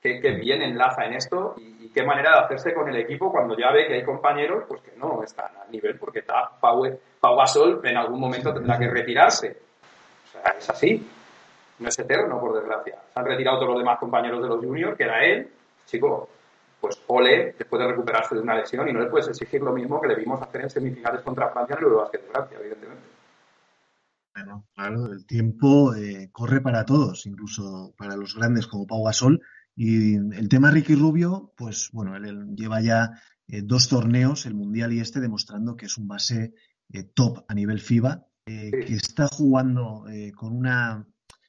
qué, bien enlaza en esto y, qué manera de hacerse con el equipo cuando ya ve que hay compañeros pues que no están al nivel porque está Pau, Pau Gasol en algún momento tendrá que retirarse. O sea, es así. No es eterno, por desgracia. Se han retirado todos los demás compañeros de los juniors, que era él. Chico, pues ole, después de recuperarse de una lesión y no le puedes exigir lo mismo que le vimos hacer en semifinales contra Francia en el Eurobasket de Francia, evidentemente. Bueno, claro, el tiempo eh, corre para todos, incluso para los grandes como Pau Gasol, y el tema Ricky Rubio, pues bueno, él, lleva ya eh, dos torneos, el Mundial y este, demostrando que es un base eh, top a nivel FIBA, eh, que está jugando con una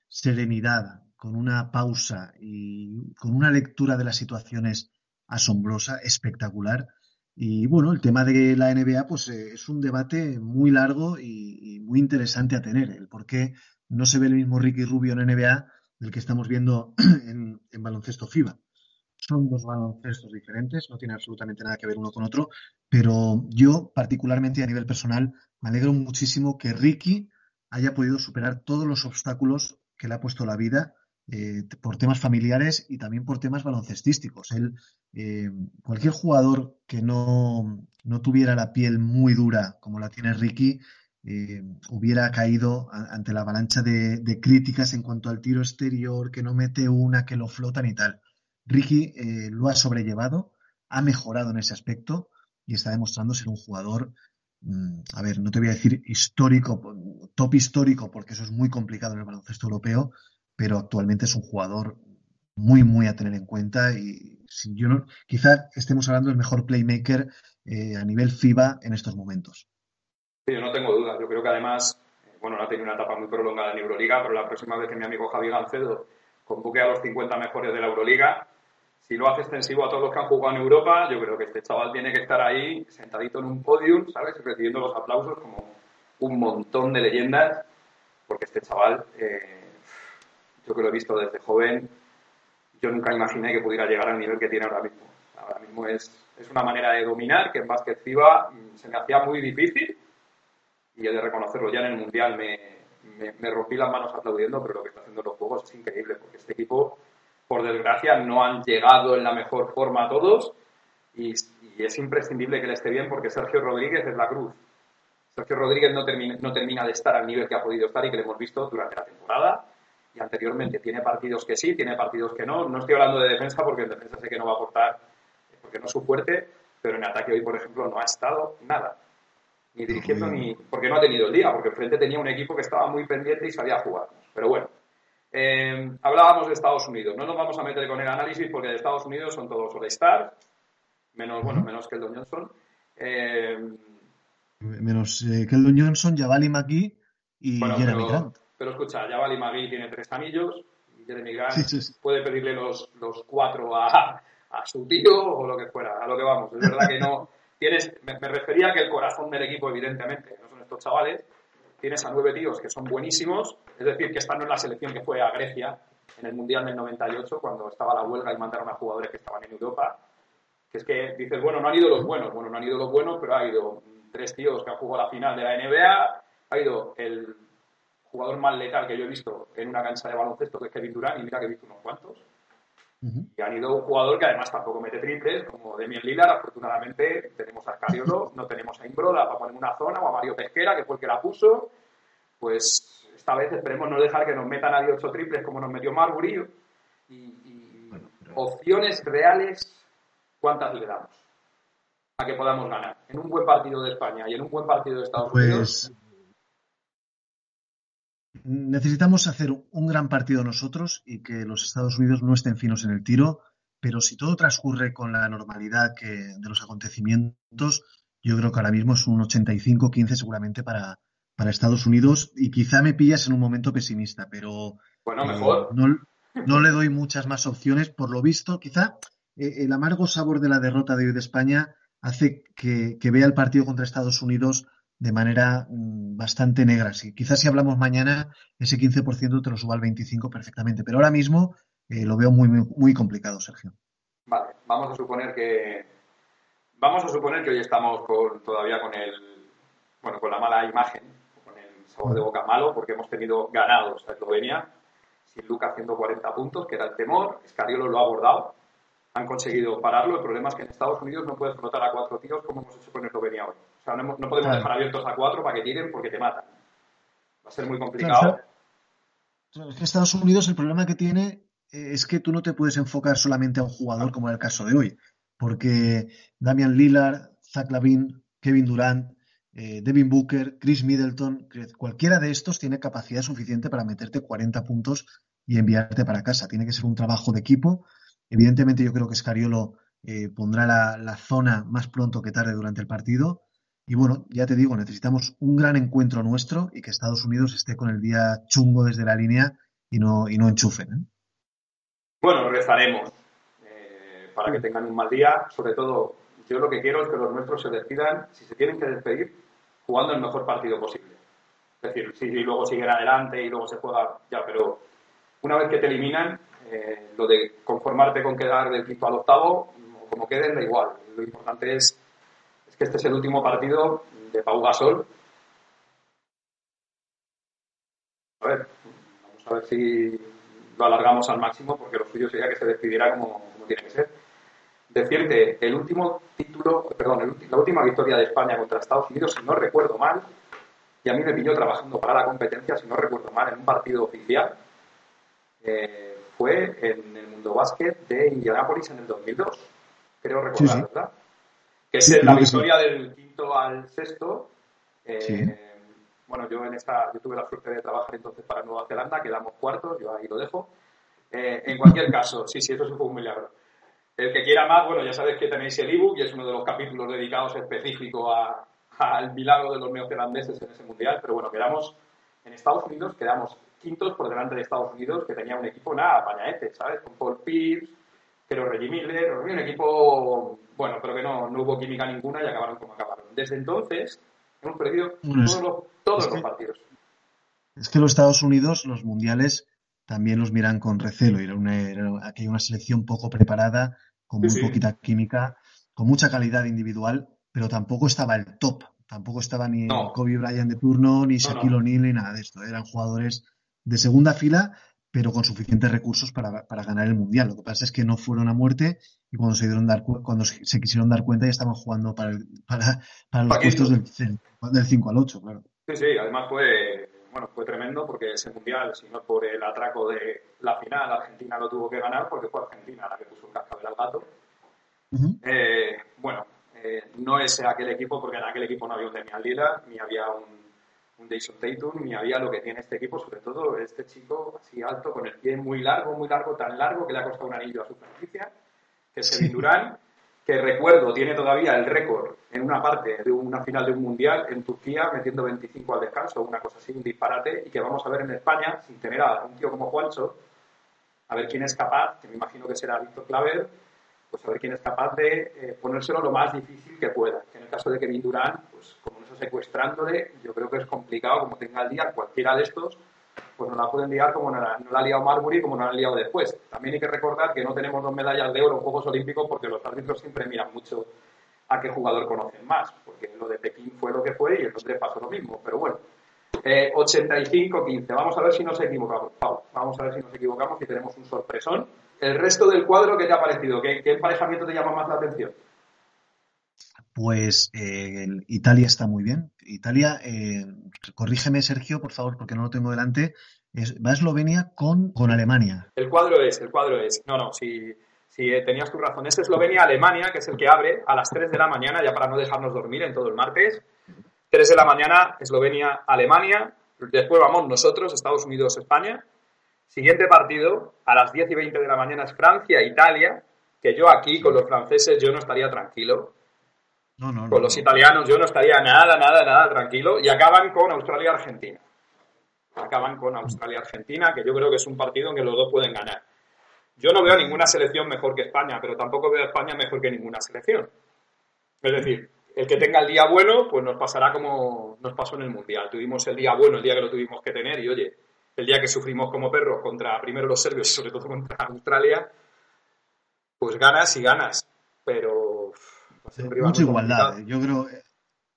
serenidad, con una pausa y con una lectura de las situaciones asombrosa, espectacular. Y bueno, el tema de la NBA, pues es un debate muy largo y, y, muy interesante a tener. El por qué no se ve el mismo Ricky Rubio en NBA del que estamos viendo en, baloncesto FIBA. Son dos baloncestos diferentes, no tiene absolutamente nada que ver uno con otro, pero yo particularmente a nivel personal me alegro muchísimo que Ricky haya podido superar todos los obstáculos que le ha puesto la vida eh, por temas familiares y también por temas baloncestísticos. Él, eh, cualquier jugador que no, no, tuviera la piel muy dura como la tiene Ricky, eh, hubiera caído ante la avalancha de, críticas en cuanto al tiro exterior, que no mete una, que lo flotan y tal. Ricky eh, lo ha sobrellevado, ha mejorado en ese aspecto y está demostrando ser un jugador, mm, a ver, no te voy a decir histórico, top histórico, porque eso es muy complicado en el baloncesto europeo, pero actualmente es un jugador muy, muy a tener en cuenta y yo no, quizá estemos hablando del mejor playmaker eh, a nivel FIBA en estos momentos. Yo no tengo dudas. Yo creo que además, eh, bueno, no ha tenido una etapa muy prolongada en Euroliga, pero la próxima vez que mi amigo Javi Gancedo convoque a los 50 mejores de la Euroliga, si lo hace extensivo a todos los que han jugado en Europa, yo creo que este chaval tiene que estar ahí sentadito en un podium, ¿sabes? Recibiendo los aplausos como un montón de leyendas, porque este chaval, eh, yo que lo he visto desde joven, yo nunca imaginé que pudiera llegar al nivel que tiene ahora mismo. Ahora mismo es, es una manera de dominar que en básquet mm, se me hacía muy difícil y he de reconocerlo ya en el Mundial me, me, me rompí las manos aplaudiendo, pero lo que está haciendo en los juegos es increíble, porque este equipo por desgracia, no han llegado en la mejor forma todos y, y, es imprescindible que le esté bien porque Sergio Rodríguez es la cruz. Sergio Rodríguez no termina, no termina de estar al nivel que ha podido estar y que le hemos visto durante la temporada y anteriormente. Tiene partidos que sí, tiene partidos que no. No estoy hablando de defensa porque en defensa sé que no va a aportar porque no es su fuerte, pero en ataque hoy, por ejemplo, no ha estado nada. Ni dirigiendo ni... porque no ha tenido el día, porque enfrente tenía un equipo que estaba muy pendiente y sabía jugar. Pero bueno, eh, hablábamos de Estados Unidos. No nos vamos a meter con el análisis porque de Estados Unidos son todos All-Star, menos, bueno, menos que el Don Johnson. Eh, menos eh, Keldon Johnson, Javali McGee y bueno, Jeremy pero, Grant. Pero escucha, Javali McGee tiene tres anillos Jeremy Grant Sí, sí, sí. puede pedirle los, los cuatro a, a su tío o lo que fuera, a lo que vamos. Es verdad que no. Tienes, me, refería a que el corazón del equipo, evidentemente, no son estos chavales. Tienes a nueve tíos que son buenísimos, es decir, que esta no es la selección que fue a Grecia en el Mundial del 98, cuando estaba la huelga y mandaron a jugadores que estaban en Europa. Que es que dices, bueno, no han ido los buenos, bueno, no han ido los buenos, pero ha ido tres tíos que han jugado la final de la NBA, ha ido el jugador más letal que yo he visto en una cancha de baloncesto, que es Kevin Durant, y mira que he visto unos cuantos. Y han ido un jugador que además tampoco mete triples, como Demian Lillard. Afortunadamente tenemos a Scariolo, no tenemos a Imbroda para poner una zona, o a Mario Pesquera, que fue el que la puso. Pues esta vez esperemos no dejar que nos meta nadie ocho triples como nos metió Marbury. Y, y Bueno, pero- opciones reales, ¿cuántas le damos? A que podamos ganar. En un buen partido de España y en un buen partido de Estados Unidos. Necesitamos hacer un gran partido nosotros y que los Estados Unidos no estén finos en el tiro, pero si todo transcurre con la normalidad que, de los acontecimientos, yo creo que ahora mismo es un 85-15 seguramente para, para Estados Unidos y quizá me pillas en un momento pesimista, pero Bueno, eh, mejor. no, no le doy muchas más opciones. Por lo visto, quizá eh, el amargo sabor de la derrota de hoy de España hace que, que vea el partido contra Estados Unidos de manera mm, bastante negra. Sí, quizás si hablamos mañana, ese 15% te lo suba al 25% perfectamente, pero ahora mismo eh, lo veo muy, muy, muy complicado, Sergio. Vale, vamos a suponer que vamos a suponer que hoy estamos con, todavía con el bueno con la mala imagen, con el sabor de boca malo, porque hemos tenido ganados a Eslovenia, sin Luca haciendo 40 puntos, que era el temor, Scariolo lo ha abordado, han conseguido pararlo, el problema es que en Estados Unidos no puedes flotar a cuatro tíos como hemos hecho con Eslovenia hoy. O sea, no, podemos Claro. dejar abiertos a cuatro para que tiren porque te matan. Va a ser muy complicado. Claro, que Estados Unidos el problema que tiene eh, es que tú no te puedes enfocar solamente a un jugador como en el caso de hoy, porque Damian Lillard, Zach Lavin, Kevin Durant, eh, Devin Booker, Chris Middleton, cualquiera de estos tiene capacidad suficiente para meterte 40 puntos y enviarte para casa. Tiene que ser un trabajo de equipo. Evidentemente yo creo que Scariolo eh, pondrá la, zona más pronto que tarde durante el partido. Y bueno, ya te digo, necesitamos un gran encuentro nuestro y que Estados Unidos esté con el día chungo desde la línea y no, y no enchufen. ¿eh? Bueno, rezaremos eh, para que tengan un mal día. Sobre todo, yo lo que quiero es que los nuestros se despidan, si se tienen que despedir, jugando el mejor partido posible. Es decir, si luego siguen adelante y luego se juega, ya, pero una vez que te eliminan, eh, lo de conformarte con quedar del quinto al octavo, como queden, da igual. Lo importante es, que este es el último partido de Pau Gasol. A ver, vamos a ver si lo alargamos al máximo, porque lo suyo sería que se despidiera como, tiene que ser. Decirte, el último título, perdón, la última victoria de España contra Estados Unidos, si no recuerdo mal, y a mí me pilló trabajando para la competencia, si no recuerdo mal, en un partido oficial, eh, fue en el Mundo Básquet de Indianápolis en el 2002. Creo recordar, Sí, sí. ¿verdad? Que es Sí, la victoria del quinto al sexto. Eh. Bueno, yo en esta, yo tuve la suerte de trabajar entonces para Nueva Zelanda, quedamos cuartos, yo ahí lo dejo. Eh, en cualquier caso, sí, sí, eso sí fue un milagro. El que quiera más, bueno, ya sabes que tenéis el ebook y es uno de los capítulos dedicados específico a- al milagro de los neozelandeses en ese mundial. Pero bueno, quedamos en Estados Unidos, quedamos quintos por delante de Estados Unidos, que tenía un equipo nada, pañaete, ¿sabes? Con Paul Pierce, pero Reggie Miller, un equipo, bueno, pero que no, no hubo química ninguna y acabaron como acabaron. Desde entonces hemos perdido Bueno, todos los, todos es los que- partidos. Es que los Estados Unidos, los mundiales, también los miran con recelo. Era una, era una selección poco preparada, con muy Sí, sí. poquita química, con mucha calidad individual, pero tampoco estaba el top. Tampoco estaba ni No. Kobe Bryant de turno, ni No, Shaquille no. O'Neal, ni nada de esto. Eran jugadores de segunda fila, pero con suficientes recursos para, para ganar el mundial. Lo que pasa es que no fueron a muerte y cuando se dieron dar cu- cuando se quisieron dar cuenta ya estaban jugando para, el- para, para los puestos del, del 5 al 8, claro. Sí, sí, además fue, bueno, fue tremendo porque ese mundial, si no por el atraco de la final, Argentina lo tuvo que ganar porque fue Argentina la que puso el cascabel al gato. Eh, bueno, eh, no es aquel equipo, porque en aquel equipo no había un Damian Lillard, ni había un, un Jason Tatum, ni había lo que tiene este equipo, sobre todo este chico así alto, con el pie muy largo, muy largo, tan largo que le ha costado un anillo a su franquicia, que es Kevin Durant, que recuerdo tiene todavía el récord en una parte de una final de un mundial en Turquía, metiendo 25 al descanso, una cosa así, un disparate, y que vamos a ver en España, sin tener a un tío como Juancho, a ver quién es capaz, que me imagino que será Víctor Claver, pues a ver quién es capaz de eh, ponérselo lo más difícil que pueda. En el caso de Kevin Durant, pues secuestrándole, yo creo que es complicado, como tenga el día cualquiera de estos, pues no la pueden liar como no la, no ha liado Marbury como no la han liado después. También hay que recordar que no tenemos dos medallas de oro en Juegos Olímpicos porque los árbitros siempre miran mucho a qué jugador conocen más, porque lo de Pekín fue lo que fue y en Londres pasó lo mismo. Pero bueno, eh, 85-15. Vamos a ver si nos equivocamos, Pau. Vamos a ver si nos equivocamos y tenemos un sorpresón. El resto del cuadro, ¿qué te ha parecido? ¿Qué, qué emparejamiento te llama más la atención? Pues eh, Italia está muy bien. Italia, eh, corrígeme Sergio, por favor, porque no lo tengo delante. Es, va Eslovenia con, con Alemania. El cuadro es, el cuadro es. No, no, si, si eh, tenías tu razón. Es Eslovenia-Alemania, que es el que abre a las 3 de la mañana, ya para no dejarnos dormir en todo el martes. 3 de la mañana, Eslovenia-Alemania. Después vamos nosotros, Estados Unidos-España. Siguiente partido, a las 10 y 20 de la mañana es Francia-Italia, que yo aquí con los franceses yo no estaría tranquilo. No, no. Con los no. italianos yo no estaría nada, nada, nada tranquilo. Y acaban con Australia-Argentina. Acaban con Australia-Argentina, que yo creo que es un partido en que los dos pueden ganar. Yo no veo ninguna selección mejor que España, pero tampoco veo a España mejor que ninguna selección. Es decir, el que tenga el día bueno, pues nos pasará como nos pasó en el Mundial. Tuvimos el día bueno, el día que lo tuvimos que tener, y oye, el día que sufrimos como perros contra primero los serbios y sobre todo contra Australia, pues ganas y ganas. Pero un rival Mucha igualdad. complicado. eh. Yo creo, eh,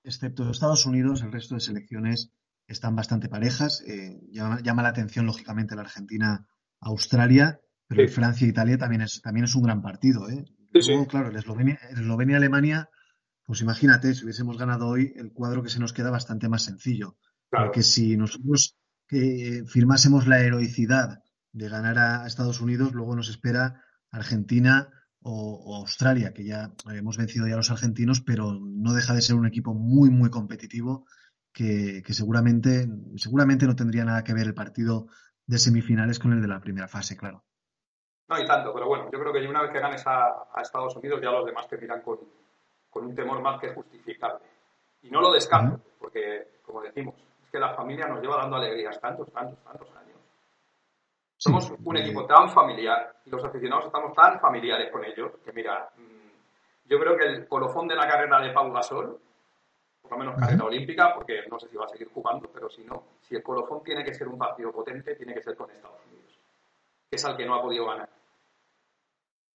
excepto Estados Unidos, el resto de selecciones están bastante parejas. Eh, llama, llama la atención, lógicamente, la Argentina-Australia, pero el Sí. Francia-Italia también es, también es un gran partido. ¿eh? Sí, sí. Luego, claro, el Eslovenia- el Eslovenia-Alemania, pues imagínate, si hubiésemos ganado hoy, el cuadro que se nos queda bastante más sencillo. Claro. Porque si nosotros eh, firmásemos la heroicidad de ganar a Estados Unidos, luego nos espera Argentina o, o Australia, que ya hemos vencido ya a los argentinos, pero no deja de ser un equipo muy, muy competitivo que, que seguramente, seguramente no tendría nada que ver el partido de semifinales con el de la primera fase, claro. No hay tanto, pero bueno, yo creo que una vez que ganes a, a Estados Unidos, ya los demás te miran con, con un temor más que justificable. Y no lo descarto, porque, como decimos, es que la familia nos lleva dando alegrías tantos, tantos, tantos años. Somos un equipo tan familiar y los aficionados estamos tan familiares con ellos que, mira, mm, yo creo que el colofón de la carrera de Pau Gasol, por lo menos carrera olímpica, porque no sé si va a seguir jugando, pero si no, si el colofón tiene que ser un partido potente, tiene que ser con Estados Unidos, que es al que no ha podido ganar.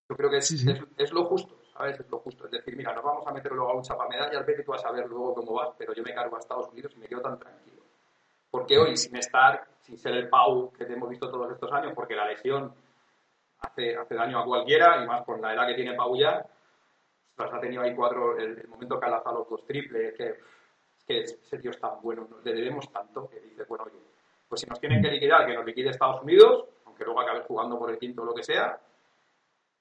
Yo creo que es, Sí, sí. es, es lo justo, ¿sabes? Es lo justo. Es decir, mira, nos vamos a meter luego a un chapamedallas, vete tú a saber luego cómo vas, pero yo me cargo a Estados Unidos y me quedo tan tranquilo. Porque hoy, sin estar, sin ser el Pau que te hemos visto todos estos años, porque la lesión hace, hace daño a cualquiera, y más con la edad que tiene Pau ya, ostras, ha tenido ahí cuatro, el, momento que ha lanzado los dos triples, que, que ese tío es tan bueno, le debemos tanto, que dice, bueno, oye, pues si nos tienen que liquidar, que nos liquide Estados Unidos, aunque luego acabe jugando por el quinto o lo que sea,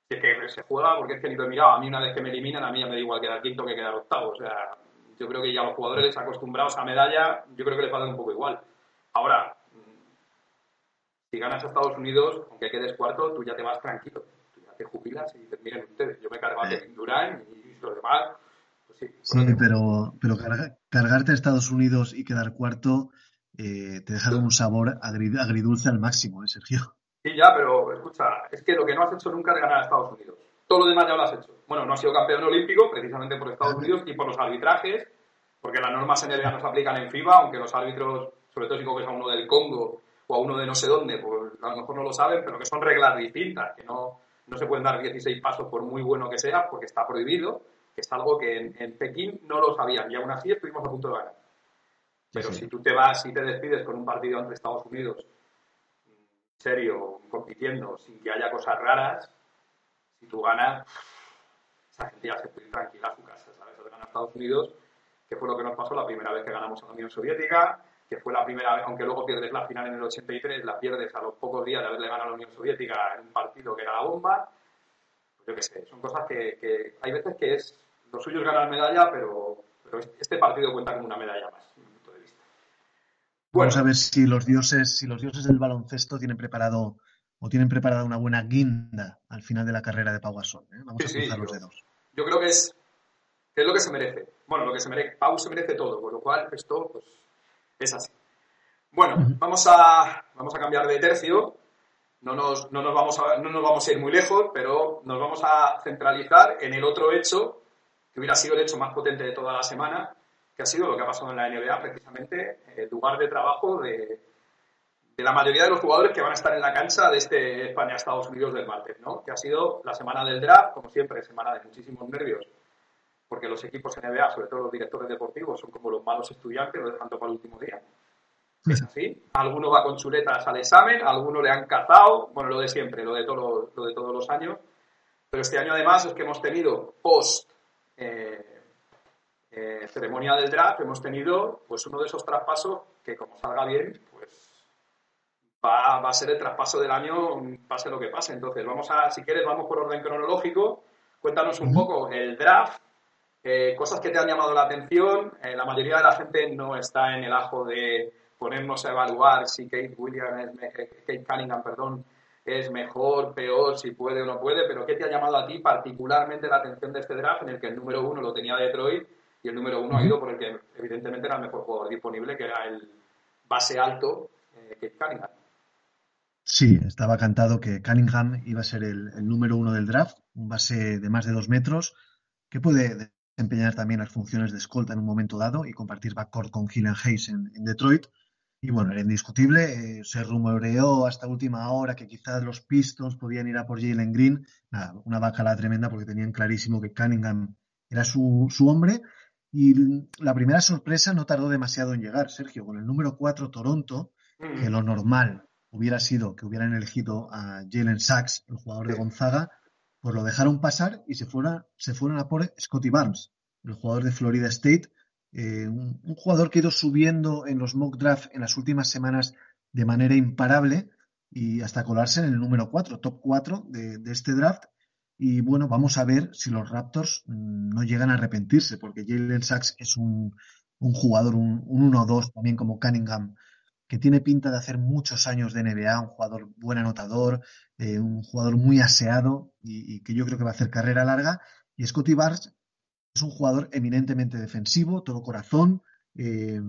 es que se juega, porque es que ni lo he mirado, a mí una vez que me eliminan, a mí ya me da igual quedar quinto que quedar octavo, o sea, yo creo que ya los jugadores acostumbrados a medalla, yo creo que les va a dar un poco igual. Ahora, si ganas a Estados Unidos, aunque quedes cuarto, tú ya te vas tranquilo. Tú ya te jubilas y dices, miren ustedes, yo me cargo a Kevin Durant y los demás, pues sí. Sí, pero, pero carga- cargarte a Estados Unidos y quedar cuarto eh, te deja un sabor agri- agridulce al máximo, ¿eh, Sergio? Sí, ya, pero escucha, es que lo que no has hecho nunca es ganar a Estados Unidos. Todo lo demás ya lo has hecho. Bueno, no has sido campeón olímpico precisamente por Estados Unidos y por los arbitrajes, porque las normas en NBA no se aplican en FIBA, aunque los árbitros, sobre todo si coges a uno del Congo o a uno de no sé dónde, pues a lo mejor no lo saben, pero que son reglas distintas, que no, no se pueden dar 16 pasos por muy bueno que sea, porque está prohibido, que es algo que en, en Pekín no lo sabían y aún así estuvimos a punto de ganar. Pero Sí, sí. si tú te vas y te despides con un partido entre Estados Unidos, serio, compitiendo, sin que haya cosas raras, si tú ganas, esa gente ya se puede ir tranquila a su casa, ¿sabes? O gana Estados Unidos, que fue lo que nos pasó la primera vez que ganamos a la Unión Soviética, que fue la primera vez, aunque luego pierdes la final en el 83, la pierdes a los pocos días de haberle ganado a la Unión Soviética en un partido que era la bomba. Pues yo qué sé, son cosas que, que hay veces que es, lo suyo es ganar medalla, pero, pero este partido cuenta como una medalla más, mi punto de vista. Vamos a ver si los dioses, si los dioses del baloncesto tienen preparado o tienen preparada una buena guinda al final de la carrera de Pau Gasol. ¿eh? Vamos Sí, a cruzar los dedos. yo creo que es, que es lo que se merece. Bueno, lo que se merece. Pau se merece todo, con lo cual esto pues, es así. Bueno, vamos a, vamos a cambiar de tercio. No nos, no, nos vamos a, no nos vamos a ir muy lejos, pero nos vamos a centralizar en el otro hecho, que hubiera sido el hecho más potente de toda la semana, que ha sido lo que ha pasado en la NBA, precisamente el lugar de trabajo de, de la mayoría de los jugadores que van a estar en la cancha de este España-Estados Unidos del martes, ¿no? Que ha sido la semana del draft, como siempre, semana de muchísimos nervios, porque los equipos NBA, sobre todo los directores deportivos, son como los malos estudiantes, lo dejan todo para el último día. Es así. Alguno va con chuletas al examen, alguno le han cazado, bueno, lo de siempre, lo de, todo, lo de todos los años. Pero este año además es que hemos tenido post eh, eh, ceremonia del draft, hemos tenido pues uno de esos traspasos que como salga bien, pues va, va a ser el traspaso del año, pase lo que pase. Entonces, vamos a, si quieres, vamos por orden cronológico. Cuéntanos un poco el draft, eh, cosas que te han llamado la atención. Eh, la mayoría de la gente no está en el ajo de ponernos a evaluar si Kate Williams, eh, Kate Cunningham, perdón, es mejor, peor, si puede o no puede, pero ¿qué te ha llamado a ti particularmente la atención de este draft en el que el número uno lo tenía Detroit y el número uno ha ido por el que evidentemente era el mejor jugador disponible, que era el base alto, eh, Kate Cunningham? Sí, estaba cantado que Cunningham iba a ser el, el número uno del draft, un base de más de dos metros, que puede desempeñar también las funciones de escolta en un momento dado y compartir backcourt con Killian Hayes en, en Detroit. Y bueno, era indiscutible. eh, se rumoreó hasta última hora que quizás los Pistons podían ir a por Jalen Green. Nada, una bacala tremenda porque tenían clarísimo que Cunningham era su, su hombre. Y la primera sorpresa no tardó demasiado en llegar, Sergio, con el número 4 Toronto, que lo normal hubiera sido que hubieran elegido a Jalen Sachs, el jugador de. Gonzaga, pues lo dejaron pasar y se, fuera, se fueron a por Scotty Barnes, el jugador de Florida State, eh, un, un jugador que ha ido subiendo en los mock draft en las últimas semanas de manera imparable y hasta colarse en el número 4, top 4 de, de este draft. Y bueno, vamos a ver si los Raptors mm, no llegan a arrepentirse, porque Jalen Sachs es un, un jugador, un, un 1-2 también como Cunningham, que tiene pinta de hacer muchos años de NBA, un jugador buen anotador, eh, un jugador muy aseado y, y que yo creo que va a hacer carrera larga. Y Scotty Barnes es un jugador eminentemente defensivo, todo corazón, eh,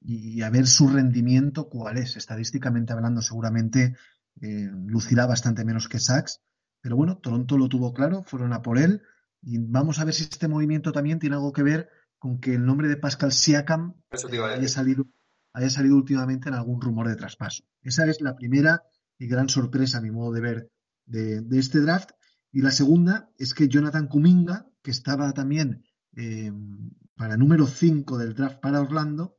y, y a ver su rendimiento cuál es. Estadísticamente hablando, seguramente eh, lucirá bastante menos que Sachs. Pero bueno, Toronto lo tuvo claro, fueron a por él. Y vamos a ver si este movimiento también tiene algo que ver con que el nombre de Pascal Siakam Eso te iba a haya salido, haya salido últimamente en algún rumor de traspaso. Esa es la primera y gran sorpresa, a mi modo de ver, de, de este draft. Y la segunda es que Jonathan Kuminga, que estaba también eh, para número 5 del draft para Orlando,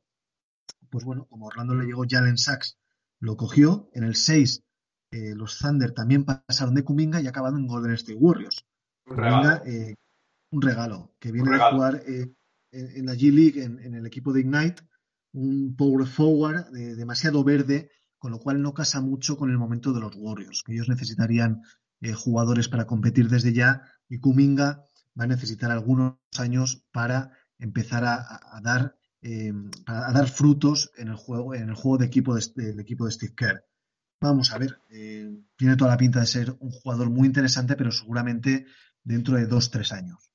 pues bueno, como Orlando le llegó Jalen Sachs, lo cogió. En el 6, eh, los Thunder también pasaron de Kuminga y acabaron en Golden State Warriors. Un Kuminga, regalo. eh, un regalo, que viene de jugar en, en la G League, en, en el equipo de Ignite, un power forward eh, demasiado verde, con lo cual no casa mucho con el momento de los Warriors, que ellos necesitarían eh, jugadores para competir desde ya y Kuminga va a necesitar algunos años para empezar a, dar eh, a, dar frutos en el juego en el juego de equipo de, del equipo de Steve Kerr. Vamos a ver, eh, tiene toda la pinta de ser un jugador muy interesante, pero seguramente dentro de dos tres años.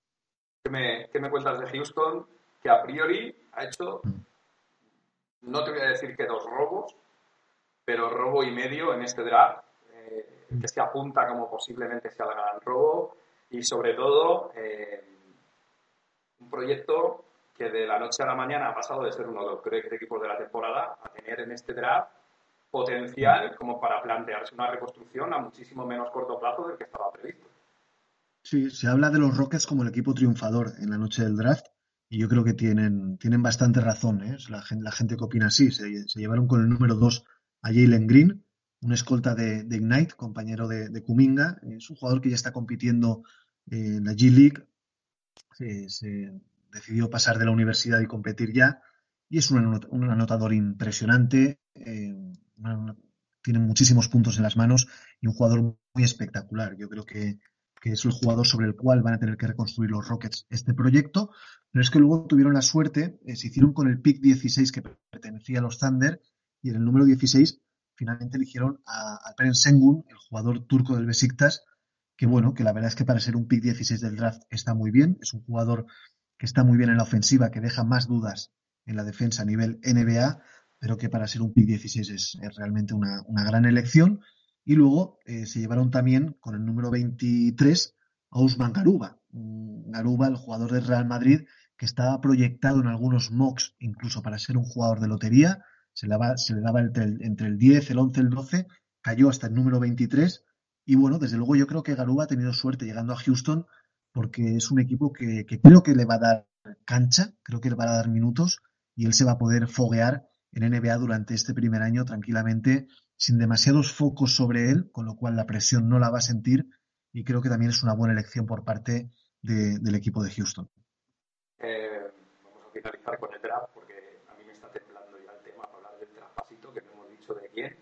¿Qué me, qué me cuentas de Houston? Que a priori ha hecho, Mm. No te voy a decir que dos robos, pero robo y medio en este draft, eh, que se apunta como posiblemente sea el gran robo. y sobre todo eh, un proyecto que de la noche a la mañana ha pasado de ser uno de los tres equipos de la temporada a tener en este draft potencial como para plantearse una reconstrucción a muchísimo menos corto plazo del que estaba previsto. Sí, se habla de los Rockets como el equipo triunfador en la noche del draft y yo creo que tienen, tienen bastante razón. ¿eh? La, gente, la gente que opina así. Se, se llevaron con el número 2 a Jalen Green, un escolta de, de Ignite, compañero de, de, Kuminga. Es un jugador que ya está compitiendo en la G League. Se, decidió pasar de la universidad y competir ya. Y es un, un anotador impresionante. Eh, una, tiene muchísimos puntos en las manos y un jugador muy espectacular. Yo creo que, es el jugador sobre el cual van a tener que reconstruir los Rockets este proyecto. Pero es que luego tuvieron la suerte, eh, se hicieron con el pick 16 que pertenecía a los Thunder y en el número 16 finalmente eligieron a Alperen Sengun, el jugador turco del Besiktas, que bueno, que la verdad es que para ser un pick 16 del draft está muy bien, es un jugador que está muy bien en la ofensiva, que deja más dudas en la defensa a nivel NBA, pero que para ser un pick 16 es, es realmente una, una, gran elección. Y luego eh, se llevaron también con el número 23 a Usman Garuba, Garuba, el jugador del Real Madrid, que estaba proyectado en algunos mocks incluso para ser un jugador de lotería, se le daba, entre, el, entre el 10, el 11, el 12, cayó hasta el número 23 y bueno, desde luego yo creo que Garuba ha tenido suerte llegando a Houston porque es un equipo que, creo que le va a dar cancha, creo que le va a dar minutos y él se va a poder foguear en NBA durante este primer año tranquilamente, sin demasiados focos sobre él, con lo cual la presión no la va a sentir y creo que también es una buena elección por parte de, del equipo de Houston. Eh, vamos a finalizar con el draft porque a mí me está temblando ya el tema para hablar del traspasito que no hemos dicho de quién.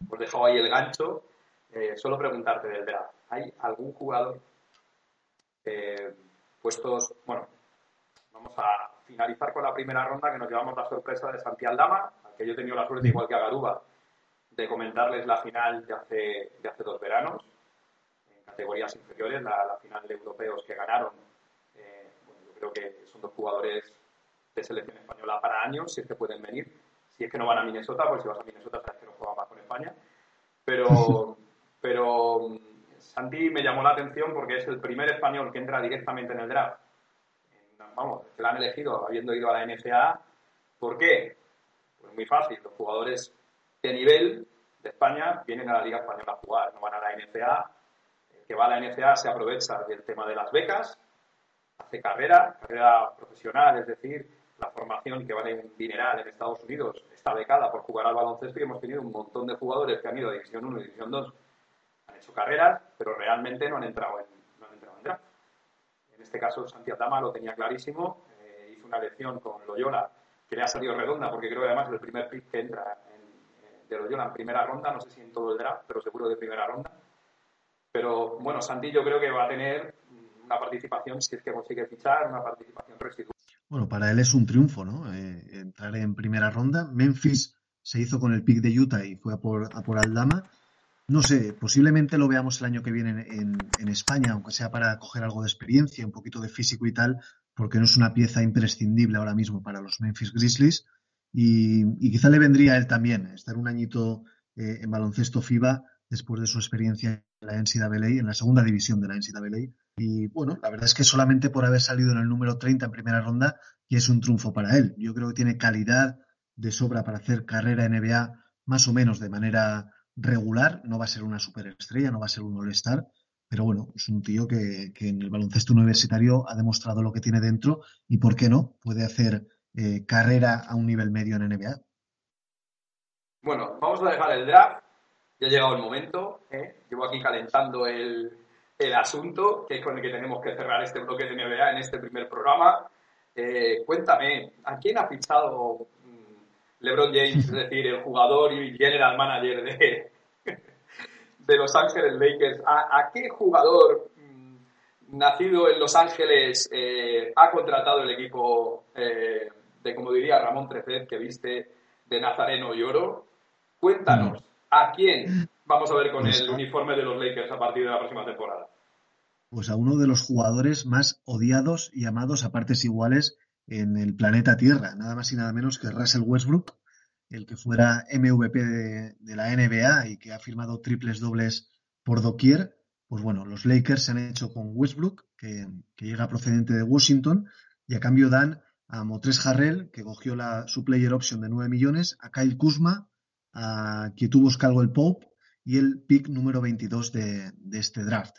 Hemos dejado ahí el gancho. Eh, solo preguntarte del draft. ¿Hay algún jugador eh, puestos, bueno, vamos a finalizar con la primera ronda que nos llevamos la sorpresa de Santi Aldama, al que yo he tenido la suerte, igual que a Garuba, de comentarles la final de hace, de hace dos veranos, en categorías inferiores, la, la final de europeos que ganaron. Eh, bueno, yo creo que son dos jugadores de selección española para años, si es que pueden venir. Si es que no van a Minnesota, pues si vas a Minnesota sabes que no juegan más con España. Pero, pero Santi me llamó la atención porque es el primer español que entra directamente en el draft. Vamos, que lo han elegido habiendo ido a la NCAA. ¿Por qué? Pues muy fácil. Los jugadores de nivel de España vienen a la Liga Española a jugar, no van a la NCAA. El que va a la NCAA se aprovecha del tema de las becas, hace carrera, carrera profesional, es decir, la formación que vale un dineral en Estados Unidos está becada por jugar al baloncesto y hemos tenido un montón de jugadores que han ido a División 1 y División 2 han hecho carreras, pero realmente no han entrado en, no han entrado en draft. En este caso, Santiago lo tenía clarísimo, eh, hizo una elección con Loyola que le ha salido redonda, porque creo que además es el primer pick que entra en, de Loyola en primera ronda, no sé si en todo el draft, pero seguro de primera ronda. Pero bueno, Santi yo creo que va a tener una participación, si es que consigue fichar, una participación residual. Bueno, para él es un triunfo, ¿no? Eh, entrar en primera ronda. Memphis se hizo con el pick de Utah y fue a por, a por Aldama. No sé, posiblemente lo veamos el año que viene en, en, España, aunque sea para coger algo de experiencia, un poquito de físico y tal, porque no es una pieza imprescindible ahora mismo para los Memphis Grizzlies. Y, quizá le vendría a él también estar un añito eh, en baloncesto FIBA después de su experiencia en la NCAA, en la segunda división de la NCAA. Y bueno, la verdad es que solamente por haber salido en el número 30 en primera ronda, y es un triunfo para él. Yo creo que tiene calidad de sobra para hacer carrera en NBA más o menos de manera regular. No va a ser una superestrella, no va a ser un all-star, pero bueno, es un tío que, que, en el baloncesto universitario ha demostrado lo que tiene dentro y, ¿por qué no? Puede hacer eh, carrera a un nivel medio en NBA. Bueno, vamos a dejar el draft. Ya ha llegado el momento. ¿eh? Llevo aquí calentando el, el asunto, que es con el que tenemos que cerrar este bloque de NBA en este primer programa. Eh, cuéntame, ¿a quién ha fichado LeBron James, es decir, el jugador y general manager de, de Los Ángeles Lakers? ¿A, qué jugador mmm, nacido en Los Ángeles ha contratado el equipo de, como diría Ramón Trecet, que viste de Nazareno y Oro? Cuéntanos, ¿a quién vamos a ver con el uniforme de los Lakers a partir de la próxima temporada? Pues a uno de los jugadores más odiados y amados a partes iguales en el planeta Tierra, nada más y nada menos que Russell Westbrook, el que fuera MVP de, de la NBA y que ha firmado triples dobles por doquier, pues bueno, los Lakers se han hecho con Westbrook, que, llega procedente de Washington, y a cambio dan a Motres Harrell, que cogió la, su player option de 9 millones, a Kyle Kuzma, a Kietubo el Pope y el pick número 22 de, de, este draft.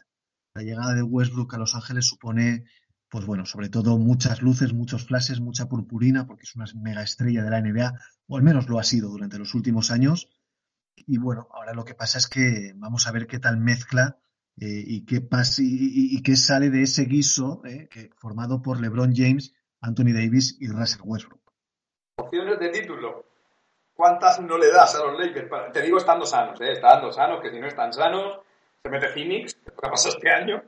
La llegada de Westbrook a Los Ángeles supone, pues bueno, sobre todo muchas luces, muchos flashes, mucha purpurina, porque es una mega estrella de la NBA, o al menos lo ha sido durante los últimos años. Y bueno, ahora lo que pasa es que vamos a ver qué tal mezcla eh, y, qué pasa, y, qué sale de ese guiso eh, que, formado por LeBron James, Anthony Davis y Russell Westbrook. Opciones de título. ¿Cuántas no le das a los Lakers? Te digo estando sanos, ¿eh? estando sanos, que si no están sanos, se mete Phoenix, que ha pasado este año,